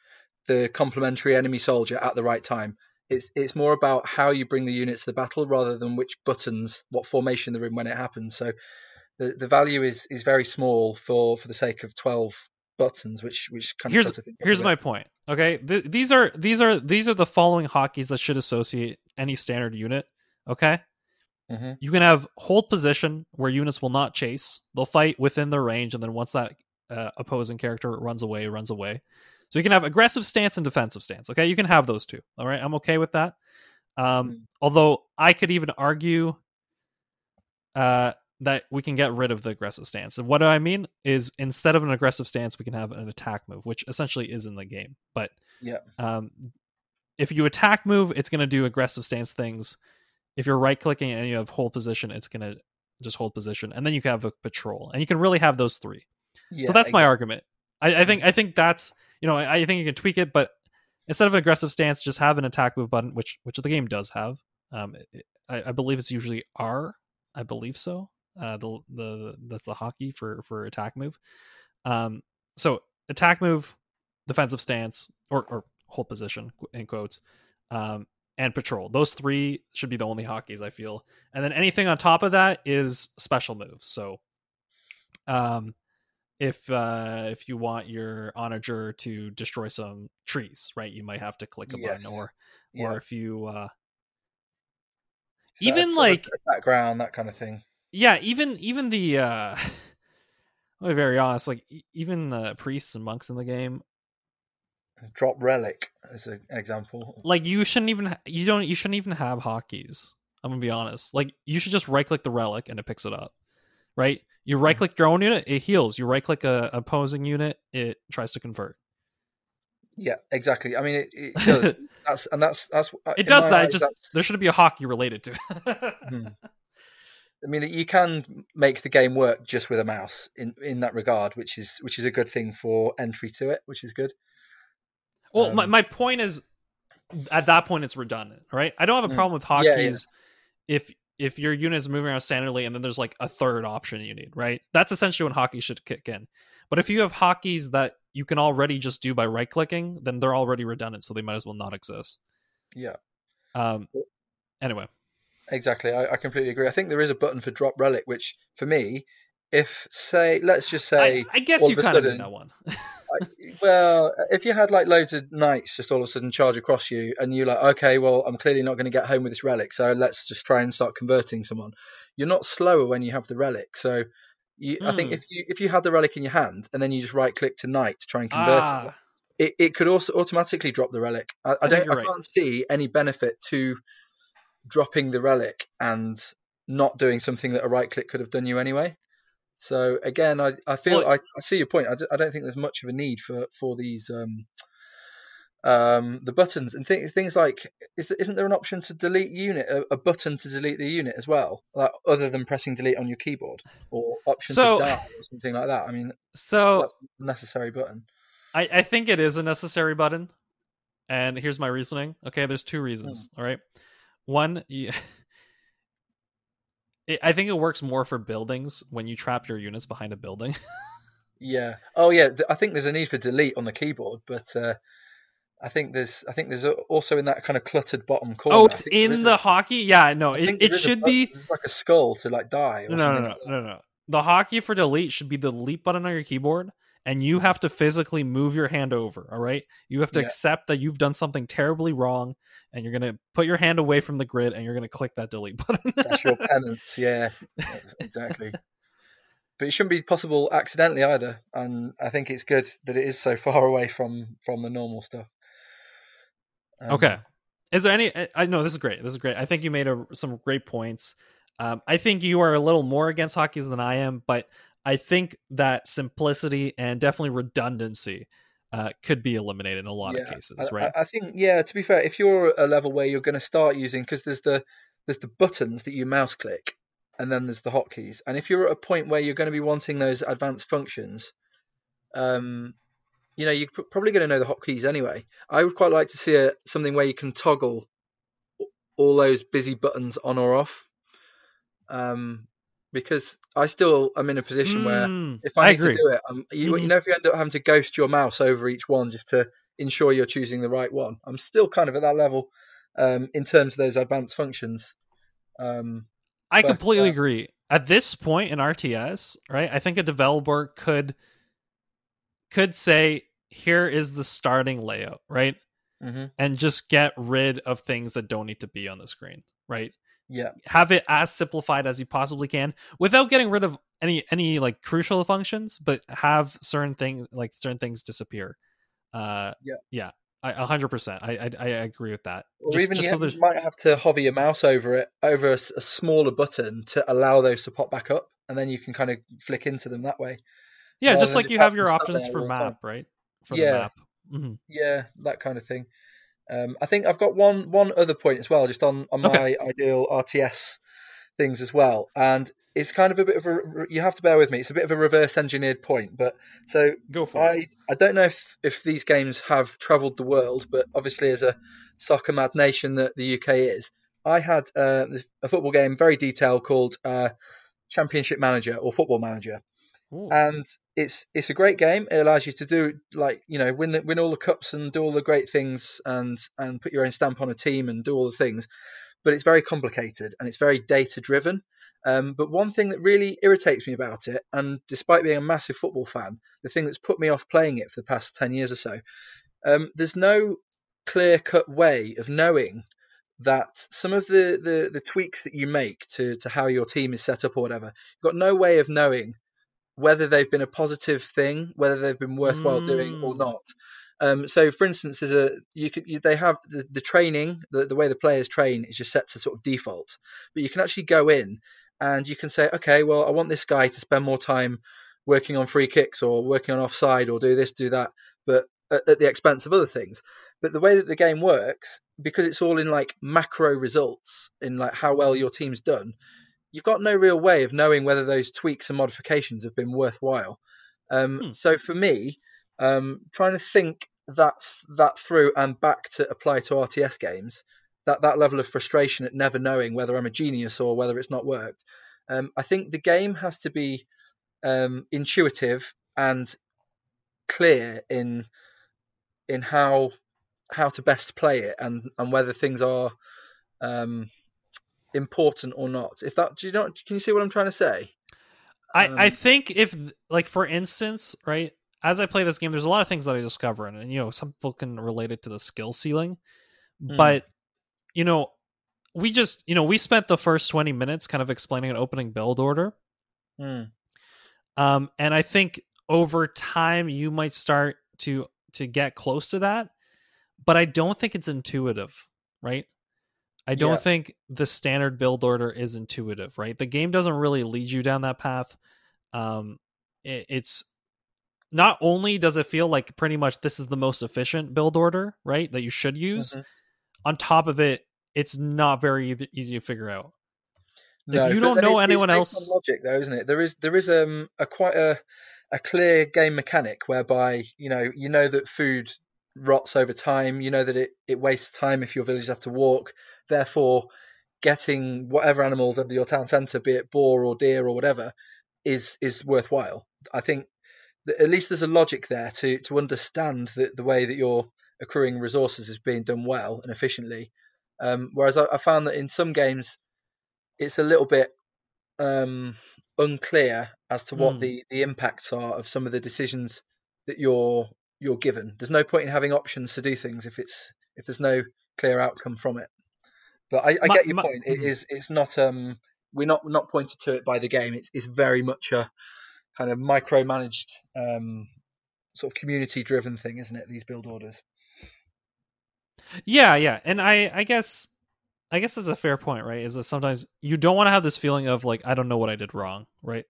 [SPEAKER 2] the complementary enemy soldier at the right time. It's it's more about how you bring the units to the battle rather than which buttons, what formation they're in when it happens. So the, the value is is very small for for the sake of 12 buttons, which which kind
[SPEAKER 1] here's
[SPEAKER 2] of
[SPEAKER 1] here's my point. Okay, Th- these are these are these are the following hotkeys that should associate any standard unit. Okay,
[SPEAKER 2] Mhm.
[SPEAKER 1] you can have hold position where units will not chase; they'll fight within their range, and then once that uh, opposing character runs away, runs away. So you can have aggressive stance and defensive stance. Okay, you can have those two. All right, I'm okay with that. Um,
[SPEAKER 2] Mm.
[SPEAKER 1] Although I could even argue uh, that we can get rid of the aggressive stance. And what do I mean is instead of an aggressive stance, we can have an attack move, which essentially is in the game. But
[SPEAKER 2] Yeah.
[SPEAKER 1] um, if you attack move, it's going to do aggressive stance things. If you're right clicking and you have hold position, it's going to just hold position, and then you can have a patrol, and you can really have those three.
[SPEAKER 2] Yeah,
[SPEAKER 1] so that's my argument. I, I think I think that's you know I, I think you can tweak it, but instead of an aggressive stance, just have an attack move button, which which the game does have. Um, it- I, I believe it's usually R. I believe so. Uh, the the that's the hotkey for for attack move. Um, so attack move, defensive stance, or or hold position in quotes, um, and patrol. Those three should be the only hotkeys I feel, and then anything on top of that is special moves. So, um, if uh if you want your onager to destroy some trees, right, you might have to click a
[SPEAKER 2] Yes.
[SPEAKER 1] button, or
[SPEAKER 2] Yeah.
[SPEAKER 1] or if you uh
[SPEAKER 2] So
[SPEAKER 1] even, like-
[SPEAKER 2] attack ground, that kind of thing.
[SPEAKER 1] yeah even even the uh [LAUGHS] I'll be very honest like even the priests and monks in the game
[SPEAKER 2] Drop relic as an example.
[SPEAKER 1] like you shouldn't even ha- you don't you shouldn't even have hotkeys i'm gonna be honest like you should just right click the relic and it picks it up right you right click your own unit it heals you right click a opposing unit it tries to convert
[SPEAKER 2] Yeah, exactly. I mean, it, it [LAUGHS] does. that's and that's that's.
[SPEAKER 1] it does
[SPEAKER 2] my
[SPEAKER 1] that it
[SPEAKER 2] eyes,
[SPEAKER 1] just
[SPEAKER 2] that's-
[SPEAKER 1] there should be a hotkey related to it
[SPEAKER 2] Hmm. [LAUGHS] I mean, you can make the game work just with a mouse in in that regard, which is which is a good thing for entry to it, which is good.
[SPEAKER 1] Well, my,
[SPEAKER 2] Um,
[SPEAKER 1] my point is, at that point, it's redundant, right? I don't have a
[SPEAKER 2] Mm.
[SPEAKER 1] problem with
[SPEAKER 2] Yeah, yeah.
[SPEAKER 1] if if your unit is moving around standardly, and then there's like a third option you need, right? That's essentially when hotkey should kick in. But if you have hotkeys that you can already just do by right clicking, then they're already redundant, so they might as well not exist.
[SPEAKER 2] Yeah,
[SPEAKER 1] Um. Anyway,
[SPEAKER 2] exactly. I, I completely agree. I think there is a button for drop relic, which for me, if say, let's just say,
[SPEAKER 1] I, I guess you
[SPEAKER 2] of
[SPEAKER 1] kind of
[SPEAKER 2] sudden-
[SPEAKER 1] that one. [LAUGHS]
[SPEAKER 2] I- well, if you had like loads of knights just all of a sudden charge across you, and you're like, okay, well, I'm clearly not going to get home with this relic, so let's just try and start converting someone. You're not slower when you have the relic, so you, I think
[SPEAKER 1] Hmm.
[SPEAKER 2] if you if you had the relic in your hand and then you just right click to knight to try and convert it,
[SPEAKER 1] ah,
[SPEAKER 2] it, it could also automatically drop the relic. I, I
[SPEAKER 1] think
[SPEAKER 2] don't, I can't see any benefit to dropping the relic and not doing something that a right click could have done you anyway. So again, I, I feel
[SPEAKER 1] Well-
[SPEAKER 2] I, I see your point. I, d- I don't think there's much of a need for for these um, um, the buttons and th- things like is there, isn't there an option to delete unit a, a button to delete the unit as well, like other than pressing delete on your keyboard or option
[SPEAKER 1] So-
[SPEAKER 2] to die or something like that? I mean,
[SPEAKER 1] so
[SPEAKER 2] that's a necessary button.
[SPEAKER 1] I, I think it is a necessary button. And here's my reasoning. Okay, there's two reasons. All right. One, you, [LAUGHS] it, I think it works more for buildings when you trap your units behind a building. [LAUGHS]
[SPEAKER 2] Yeah. Oh, yeah. I think there's a need for delete on the keyboard, but uh, I think there's I think there's also in that kind of cluttered bottom corner.
[SPEAKER 1] oh, it's in the
[SPEAKER 2] a-
[SPEAKER 1] hotkey? Yeah, no, it, it
[SPEAKER 2] is a
[SPEAKER 1] should be.
[SPEAKER 2] It's like a skull to like die. Or
[SPEAKER 1] No, no, no,
[SPEAKER 2] like
[SPEAKER 1] no, no. The hotkey for delete should be the delete button on your keyboard, and you have to physically move your hand over. All right, you have to
[SPEAKER 2] Yeah.
[SPEAKER 1] accept that you've done something terribly wrong, and you're gonna put your hand away from the grid, and you're gonna click that delete [LAUGHS] button.
[SPEAKER 2] That's your penance. Yeah, exactly. But it shouldn't be possible accidentally either, and I think it's good that it is so [LAUGHS] far away from from the normal stuff. Um,
[SPEAKER 1] Okay. Is there any? I- know this is great. This is great. I think you made a, some great points. Um, I think you are a little more against hotkeys than I am, but I think that simplicity and definitely redundancy uh, could be eliminated in a lot of cases, right?
[SPEAKER 2] I, I think yeah. To be fair, if you're a level where you're going to start using because there's the there's the buttons that you mouse click, and then there's the hotkeys. And if you're at a point where you're going to be wanting those advanced functions, um, you know, you're probably going to know the hotkeys anyway. I would quite like to see a, something where you can toggle all those busy buttons on or off. Um, because I still am in a position where
[SPEAKER 1] Mm,
[SPEAKER 2] if I, need
[SPEAKER 1] agree.
[SPEAKER 2] to do it, um, you,
[SPEAKER 1] Mhm.
[SPEAKER 2] you know, if you end up having to ghost your mouse over each one just to ensure you're choosing the right one, I'm still kind of at that level um, in terms of those advanced functions. Um,
[SPEAKER 1] I
[SPEAKER 2] but,
[SPEAKER 1] completely
[SPEAKER 2] uh,
[SPEAKER 1] agree. at this point in RTS, right? I think a developer could could say, "Here is the starting layout," right?
[SPEAKER 2] hmm
[SPEAKER 1] and just get rid of things that don't need to be on the screen, right?
[SPEAKER 2] Yeah,
[SPEAKER 1] Have it as simplified as you possibly can without getting rid of any any like crucial functions, but have certain thing like certain things disappear. Uh,
[SPEAKER 2] Yeah.
[SPEAKER 1] yeah, I- a hundred percent. I, I I agree with that.
[SPEAKER 2] or
[SPEAKER 1] Just-
[SPEAKER 2] even
[SPEAKER 1] just
[SPEAKER 2] you,
[SPEAKER 1] so
[SPEAKER 2] you might have to hover your mouse over it, over a smaller button to allow those to pop back up, and then you can kind of flick into them that way.
[SPEAKER 1] yeah, just like
[SPEAKER 2] just
[SPEAKER 1] you have your options for
[SPEAKER 2] the time.
[SPEAKER 1] map, right? For
[SPEAKER 2] Yeah.
[SPEAKER 1] the map. hmm
[SPEAKER 2] Yeah, that kind of thing. Um, I think I've got one one other point as well, just on on my ideal RTS things as well, and it's kind of a bit of a you have to bear with me. It's a bit of a reverse engineered point, but so
[SPEAKER 1] Go for it.
[SPEAKER 2] I I don't know if if these games have travelled the world, but obviously as a soccer mad nation that the UK is, I had uh, a football game very detailed called uh, Championship Manager or Football Manager,
[SPEAKER 1] Ooh.
[SPEAKER 2] and it's it's a great game. It allows you to do like you know win the, win all the cups and do all the great things and and put your own stamp on a team and do all the things. But it's very complicated and it's very data driven. Um, but one thing that really irritates me about it, and despite being a massive football fan, the thing that's put me off playing it for the past ten years or so, um, there's no clear cut way of knowing that some of the, the, the tweaks that you make to, to how your team is set up or whatever, you've got no way of knowing whether they've been a positive thing, whether they've been worthwhile doing or
[SPEAKER 1] Mm.
[SPEAKER 2] not. Um, so, for instance, there's a you could you, they have the, the training, the, the way the players train is just set to sort of default, but you can actually go in and you can say, okay, well, I want this guy to spend more time working on free kicks or working on offside or do this, do that, but at, at the expense of other things. But the way that the game works, because it's all in like macro results, in like how well your team's done, you've got no real way of knowing whether those tweaks and modifications have been worthwhile. Um,
[SPEAKER 1] Hmm.
[SPEAKER 2] So for me, um, trying to think that that through and back to apply to RTS games, that that level of frustration at never knowing whether I'm a genius or whether it's not worked, um, I think the game has to be um, intuitive and clear in in how how to best play it and and whether things are um, important or not. If that do you know can you see what I'm trying to say?
[SPEAKER 1] I, I
[SPEAKER 2] Um,
[SPEAKER 1] think if like for instance, right, as I play this game, there's a lot of things that I discover it. And you know, some people can relate it to the skill ceiling.
[SPEAKER 2] Hmm.
[SPEAKER 1] But you know, we just you know, we spent the first 20 minutes kind of explaining an opening build order.
[SPEAKER 2] Mm,
[SPEAKER 1] Um, and I think over time you might start to to get close to that, but I don't think it's intuitive, right? I don't
[SPEAKER 2] Yeah.
[SPEAKER 1] think the standard build order is intuitive, right? The game doesn't really lead you down that path. Um, it, it's not only does it feel like pretty much this is the most efficient build order, right, that you should use.
[SPEAKER 2] mhm.
[SPEAKER 1] On top of it, it's not very easy- to figure out.
[SPEAKER 2] No,
[SPEAKER 1] you don't know
[SPEAKER 2] it's
[SPEAKER 1] anyone else-
[SPEAKER 2] on logic though, isn't it? There is there is um a quite a a clear game mechanic whereby you know you know that food rots over time. You know that it it wastes time if your villagers have to walk. Therefore, getting whatever animals under your town centre, be it boar or deer or whatever, is is worthwhile. I think that at least there's a logic there to to understand the the way that you're accruing resources is being done well and efficiently. Um, whereas I, I found that in some games it's a little bit um, unclear as to what
[SPEAKER 1] Mm.
[SPEAKER 2] the, the impacts are of some of the decisions that you're you're given. There's no point in having options to do things if it's if there's no clear outcome from it. But I, I
[SPEAKER 1] My-
[SPEAKER 2] get your
[SPEAKER 1] my-
[SPEAKER 2] point. It
[SPEAKER 1] mhm.
[SPEAKER 2] it's not um we're not not pointed to it by the game. It's it's very much a kind of micromanaged um sort of community driven thing, isn't it? These build orders.
[SPEAKER 1] Yeah, yeah, and I I guess I guess that's a fair point, right? Is that sometimes you don't want to have this feeling of like I don't know what I did wrong, right?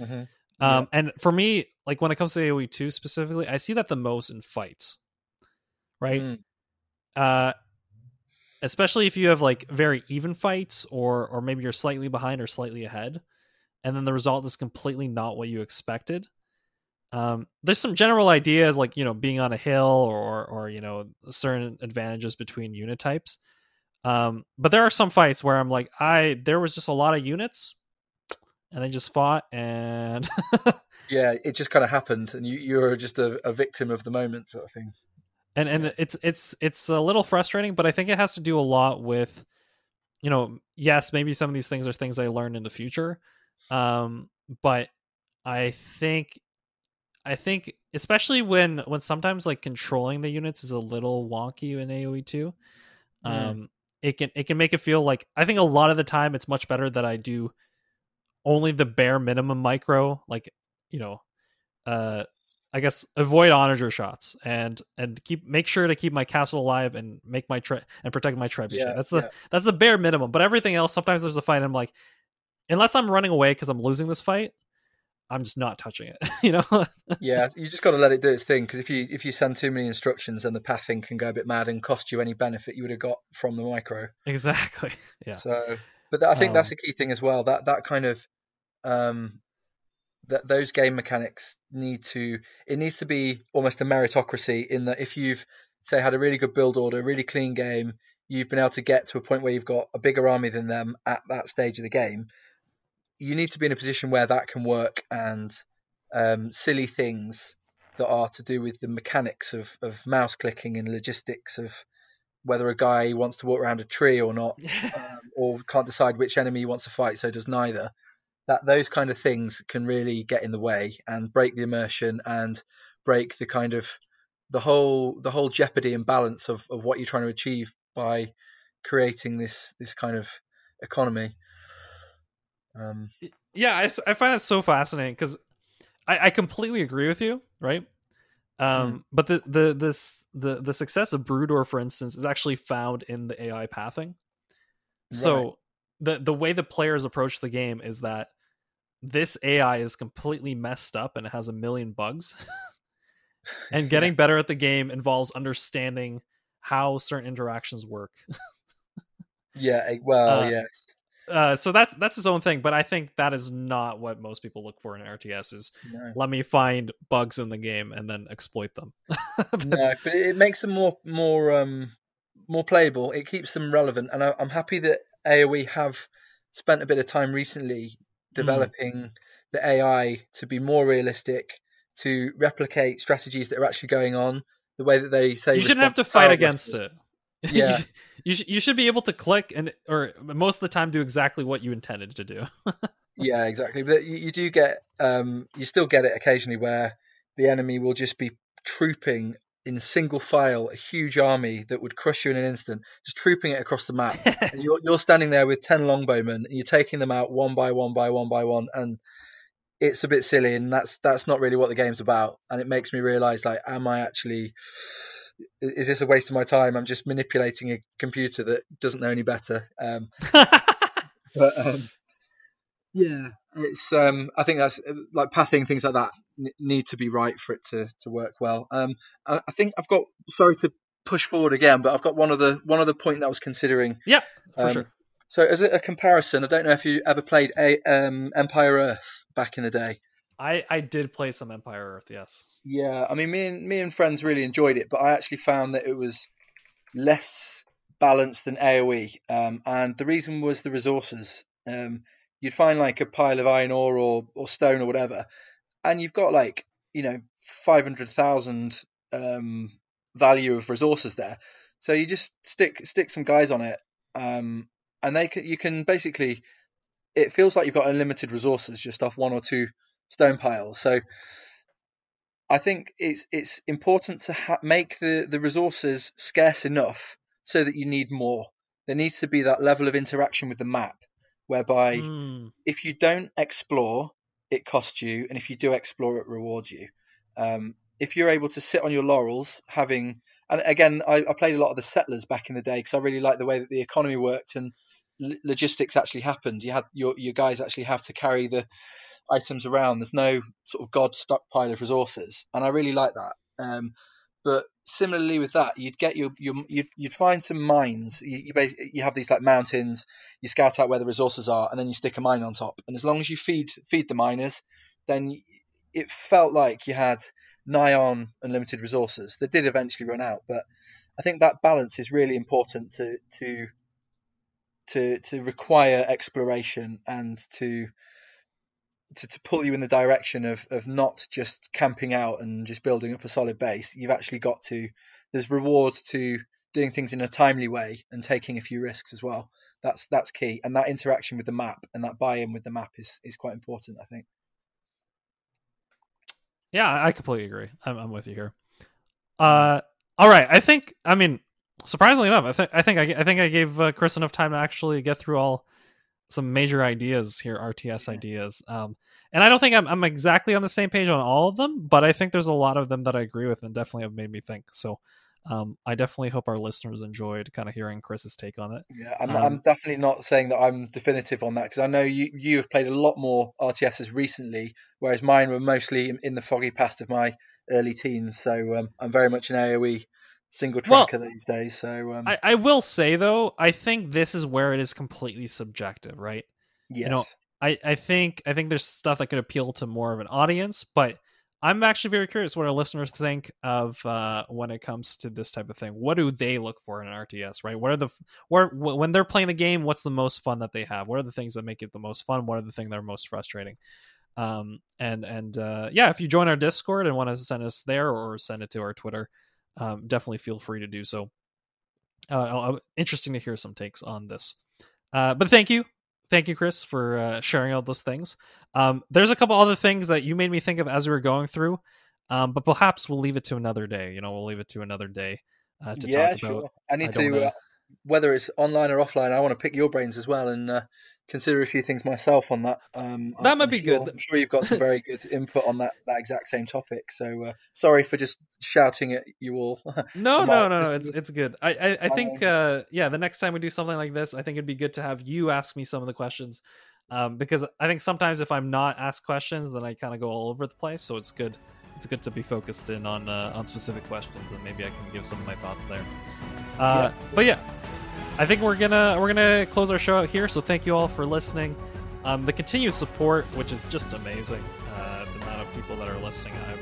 [SPEAKER 2] Mm-hmm.
[SPEAKER 1] Um, and for me, like when it comes to AOE two specifically, I see that the most in fights, right?
[SPEAKER 2] Mm.
[SPEAKER 1] Uh, especially if you have like very even fights, or or maybe you're slightly behind or slightly ahead, and then the result is completely not what you expected. Um, there's some general ideas like you know being on a hill or or you know certain advantages between unit types. Um, but there are some fights where I'm like, I there was just a lot of units, and they just fought, and [LAUGHS]
[SPEAKER 2] Yeah, it just kind of happened, and you you're just a, a victim of the moment, sort of thing.
[SPEAKER 1] and and it's it's it's a little frustrating, but I think it has to do a lot with, you know, yes, maybe some of these things are things I learned in the future, Um, but I think I think especially when when sometimes like controlling the units is a little wonky in AoE two,
[SPEAKER 2] Mm.
[SPEAKER 1] um, it can it can make it feel like I think a lot of the time it's much better that I do only the bare minimum micro, like you know, uh, I guess avoid onager shots and and keep make sure to keep my castle alive and make my tre- and protect my trebuchet.
[SPEAKER 2] Yeah,
[SPEAKER 1] that's the
[SPEAKER 2] yeah.
[SPEAKER 1] that's the bare minimum. But everything else, sometimes there's a fight. I'm like, unless I'm running away because I'm losing this fight, I'm just not touching it. [LAUGHS] you know?
[SPEAKER 2] yeah, you just got to let it do its thing because if you if you send too many instructions, then the pathing can go a bit mad and cost you any benefit you would have got from the micro.
[SPEAKER 1] exactly. [LAUGHS] Yeah.
[SPEAKER 2] So, but that, I think that's
[SPEAKER 1] Um,
[SPEAKER 2] a key thing as well. That that kind of um, that those game mechanics need to it needs to be almost a meritocracy in that if you've say had a really good build order, a really clean game, you've been able to get to a point where you've got a bigger army than them at that stage of the game. You need to be in a position where that can work and um, silly things that are to do with the mechanics of, of mouse clicking and logistics of whether a guy wants to walk around a tree or not [LAUGHS] um, or can't decide which enemy he wants to fight, so does neither. That those kind of things can really get in the way and break the immersion and break the kind of the whole the whole jeopardy and balance of, of what you're trying to achieve by creating this this kind of economy. Um,
[SPEAKER 1] yeah, I find that so fascinating because I, I completely agree with you, right? Um, but the the this the the success of Brood War, for instance, is actually found in the AI pathing. So
[SPEAKER 2] Right.
[SPEAKER 1] the the way the players approach the game is that this AI is completely messed up and it has a million bugs. [LAUGHS] and getting better at the game involves understanding how certain interactions work.
[SPEAKER 2] yeah, eh, well,
[SPEAKER 1] Uh,
[SPEAKER 2] yes,
[SPEAKER 1] Uh, so that's that's his own thing, but I think that is not what most people look for in RTS. Is
[SPEAKER 2] no.
[SPEAKER 1] let me find bugs in the game and then exploit them. [LAUGHS]
[SPEAKER 2] no, but it it makes them more more um more playable. It keeps them relevant, and I, I'm happy that AOE have spent a bit of time recently developing the AI to be more realistic, to replicate strategies that are actually going on. The way that they say
[SPEAKER 1] you shouldn't have to fight against it. [LAUGHS]
[SPEAKER 2] Yeah.
[SPEAKER 1] you, you, sh- you should be able to click and or most of the time do exactly what you intended to do. [LAUGHS]
[SPEAKER 2] Yeah, exactly. But you, you do get, um, you still get it occasionally where the enemy will just be trooping in single file a huge army that would crush you in an instant, just trooping it across the map. [LAUGHS] and you're, you're standing there with 10 longbowmen and you're taking them out one by one by one by one. And it's a bit silly. And that's, that's not really what the game's about. And it makes me realize, like, am I actually, is this a waste of my time? I'm just manipulating a computer that doesn't know any better. Um, [LAUGHS] but um, yeah, it's um, I think that's uh, like pathing things like that n- need to be right for it to, to work well. Um, I, I think I've got sorry to push forward again, but I've got one other one other point that I was considering.
[SPEAKER 1] Yeah, for
[SPEAKER 2] Um,
[SPEAKER 1] sure.
[SPEAKER 2] So as a, a comparison, I don't know if you ever played a, um, Empire Earth back in the day.
[SPEAKER 1] I I did play some Empire Earth. Yes.
[SPEAKER 2] Yeah, I mean, me and me and friends really enjoyed it, but I actually found that it was less balanced than AOE, um, and the reason was the resources. Um, you'd find like a pile of iron ore or, or stone or whatever, and you've got like you know five hundred thousand um, value of resources there. So you just stick stick some guys on it, um, and they can, you can basically. It feels like you've got unlimited resources just off one or two stone piles. So I think it's it's important to ha- make the, the resources scarce enough so that you need more. There needs to be that level of interaction with the map, whereby
[SPEAKER 1] Mm,
[SPEAKER 2] if you don't explore, it costs you, and if you do explore, it rewards you. Um, if you're able to sit on your laurels, having and again, I, I played a lot of the settlers back in the day because I really liked the way that the economy worked and l- logistics actually happened. You had your your guys actually have to carry the items around. There's no sort of god stockpile of resources, and I really like that. Um, but similarly with that, you'd get your, your you'd, you'd find some mines. You you, you have these like mountains. You scout out where the resources are, and then you stick a mine on top. And as long as you feed feed the miners, then it felt like you had nigh on unlimited resources. They did eventually run out, but I think that balance is really important to to to to require exploration and to to, to pull you in the direction of, of not just camping out and just building up a solid base. You've actually got to there's rewards to doing things in a timely way and taking a few risks as well. That's that's key, and that interaction with the map and that buy-in with the map is is quite important. I think.
[SPEAKER 1] Yeah, I completely agree. I'm, I'm with you here. Uh, all right. I think. I mean, surprisingly enough, I think I think I, I think I gave uh, Chris enough time to actually get through all some major ideas here, RTS ideas. Um, and I don't think I'm, I'm exactly on the same page on all of them, but I think there's a lot of them that I agree with and definitely have made me think. So um, I definitely hope our listeners enjoyed kind of hearing Chris's take on it.
[SPEAKER 2] Yeah, I'm, um, I'm definitely not saying that I'm definitive on that because I know you you have played a lot more RTSs recently, whereas mine were mostly in, in the foggy past of my early teens. So um, I'm very much an AOE single tracker well, these days. So um,
[SPEAKER 1] I, I will say though, I think this is where it is completely subjective, right?
[SPEAKER 2] Yes. You
[SPEAKER 1] know, I, I think I think there's stuff that could appeal to more of an audience, but I'm actually very curious what our listeners think of uh, when it comes to this type of thing. What do they look for in an RTS? Right? What are the where when they're playing the game? What's the most fun that they have? What are the things that make it the most fun? What are the things that are most frustrating? Um, and and uh, yeah, if you join our Discord and want to send us there or send it to our Twitter, um, definitely feel free to do so. Uh, interesting to hear some takes on this. Uh, but thank you thank you, Chris, for uh, sharing all those things. Um, there's a couple other things that you made me think of as we were going through, um, but perhaps we'll leave it to another day. You know, we'll leave it to another day uh, to
[SPEAKER 2] yeah,
[SPEAKER 1] talk about.
[SPEAKER 2] Yeah, sure. I need I to, uh, whether it's online or offline, I want to pick your brains as well and uh, consider a few things myself on that. Um,
[SPEAKER 1] that
[SPEAKER 2] I'm,
[SPEAKER 1] might be
[SPEAKER 2] sure,
[SPEAKER 1] good.
[SPEAKER 2] I'm sure you've got some very good [LAUGHS] input on that, that exact same topic. So uh, sorry for just shouting at you all. [LAUGHS]
[SPEAKER 1] no, no, no, no. It's it's good. I I, I think uh, yeah, the next time we do something like this, I think it'd be good to have you ask me some of the questions. Um, because I think sometimes if I'm not asked questions, then I kind of go all over the place. So it's good. It's good to be focused in on uh, on specific questions, and maybe I can give some of my thoughts there. Uh, yeah. But yeah, I think we're gonna we're gonna close our show out here. So thank you all for listening. Um, the continued support, which is just amazing, uh, the amount of people that are listening. I'm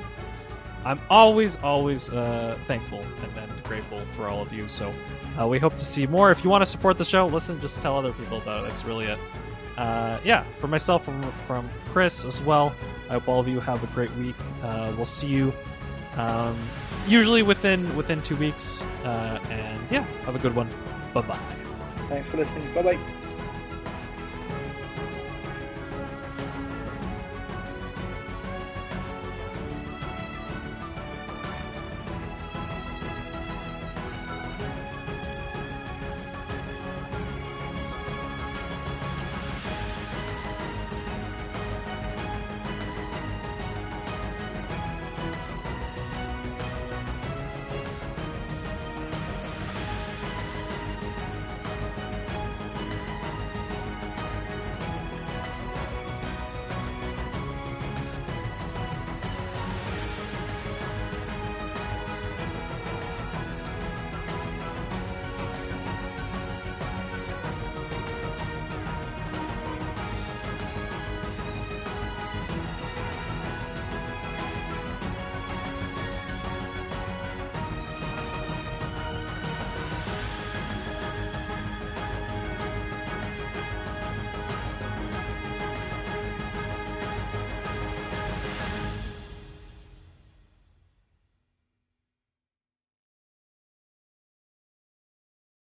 [SPEAKER 1] I'm always always uh, thankful and, and, grateful for all of you. So uh, we hope to see more. If you want to support the show, listen, just tell other people about it. It's really it. uh, yeah, for myself, from from Chris as well. I hope all of you have a great week. Uh, we'll see you um, usually within within two weeks. Uh, and yeah, have a good one. Bye bye.
[SPEAKER 2] Thanks for listening. Bye bye.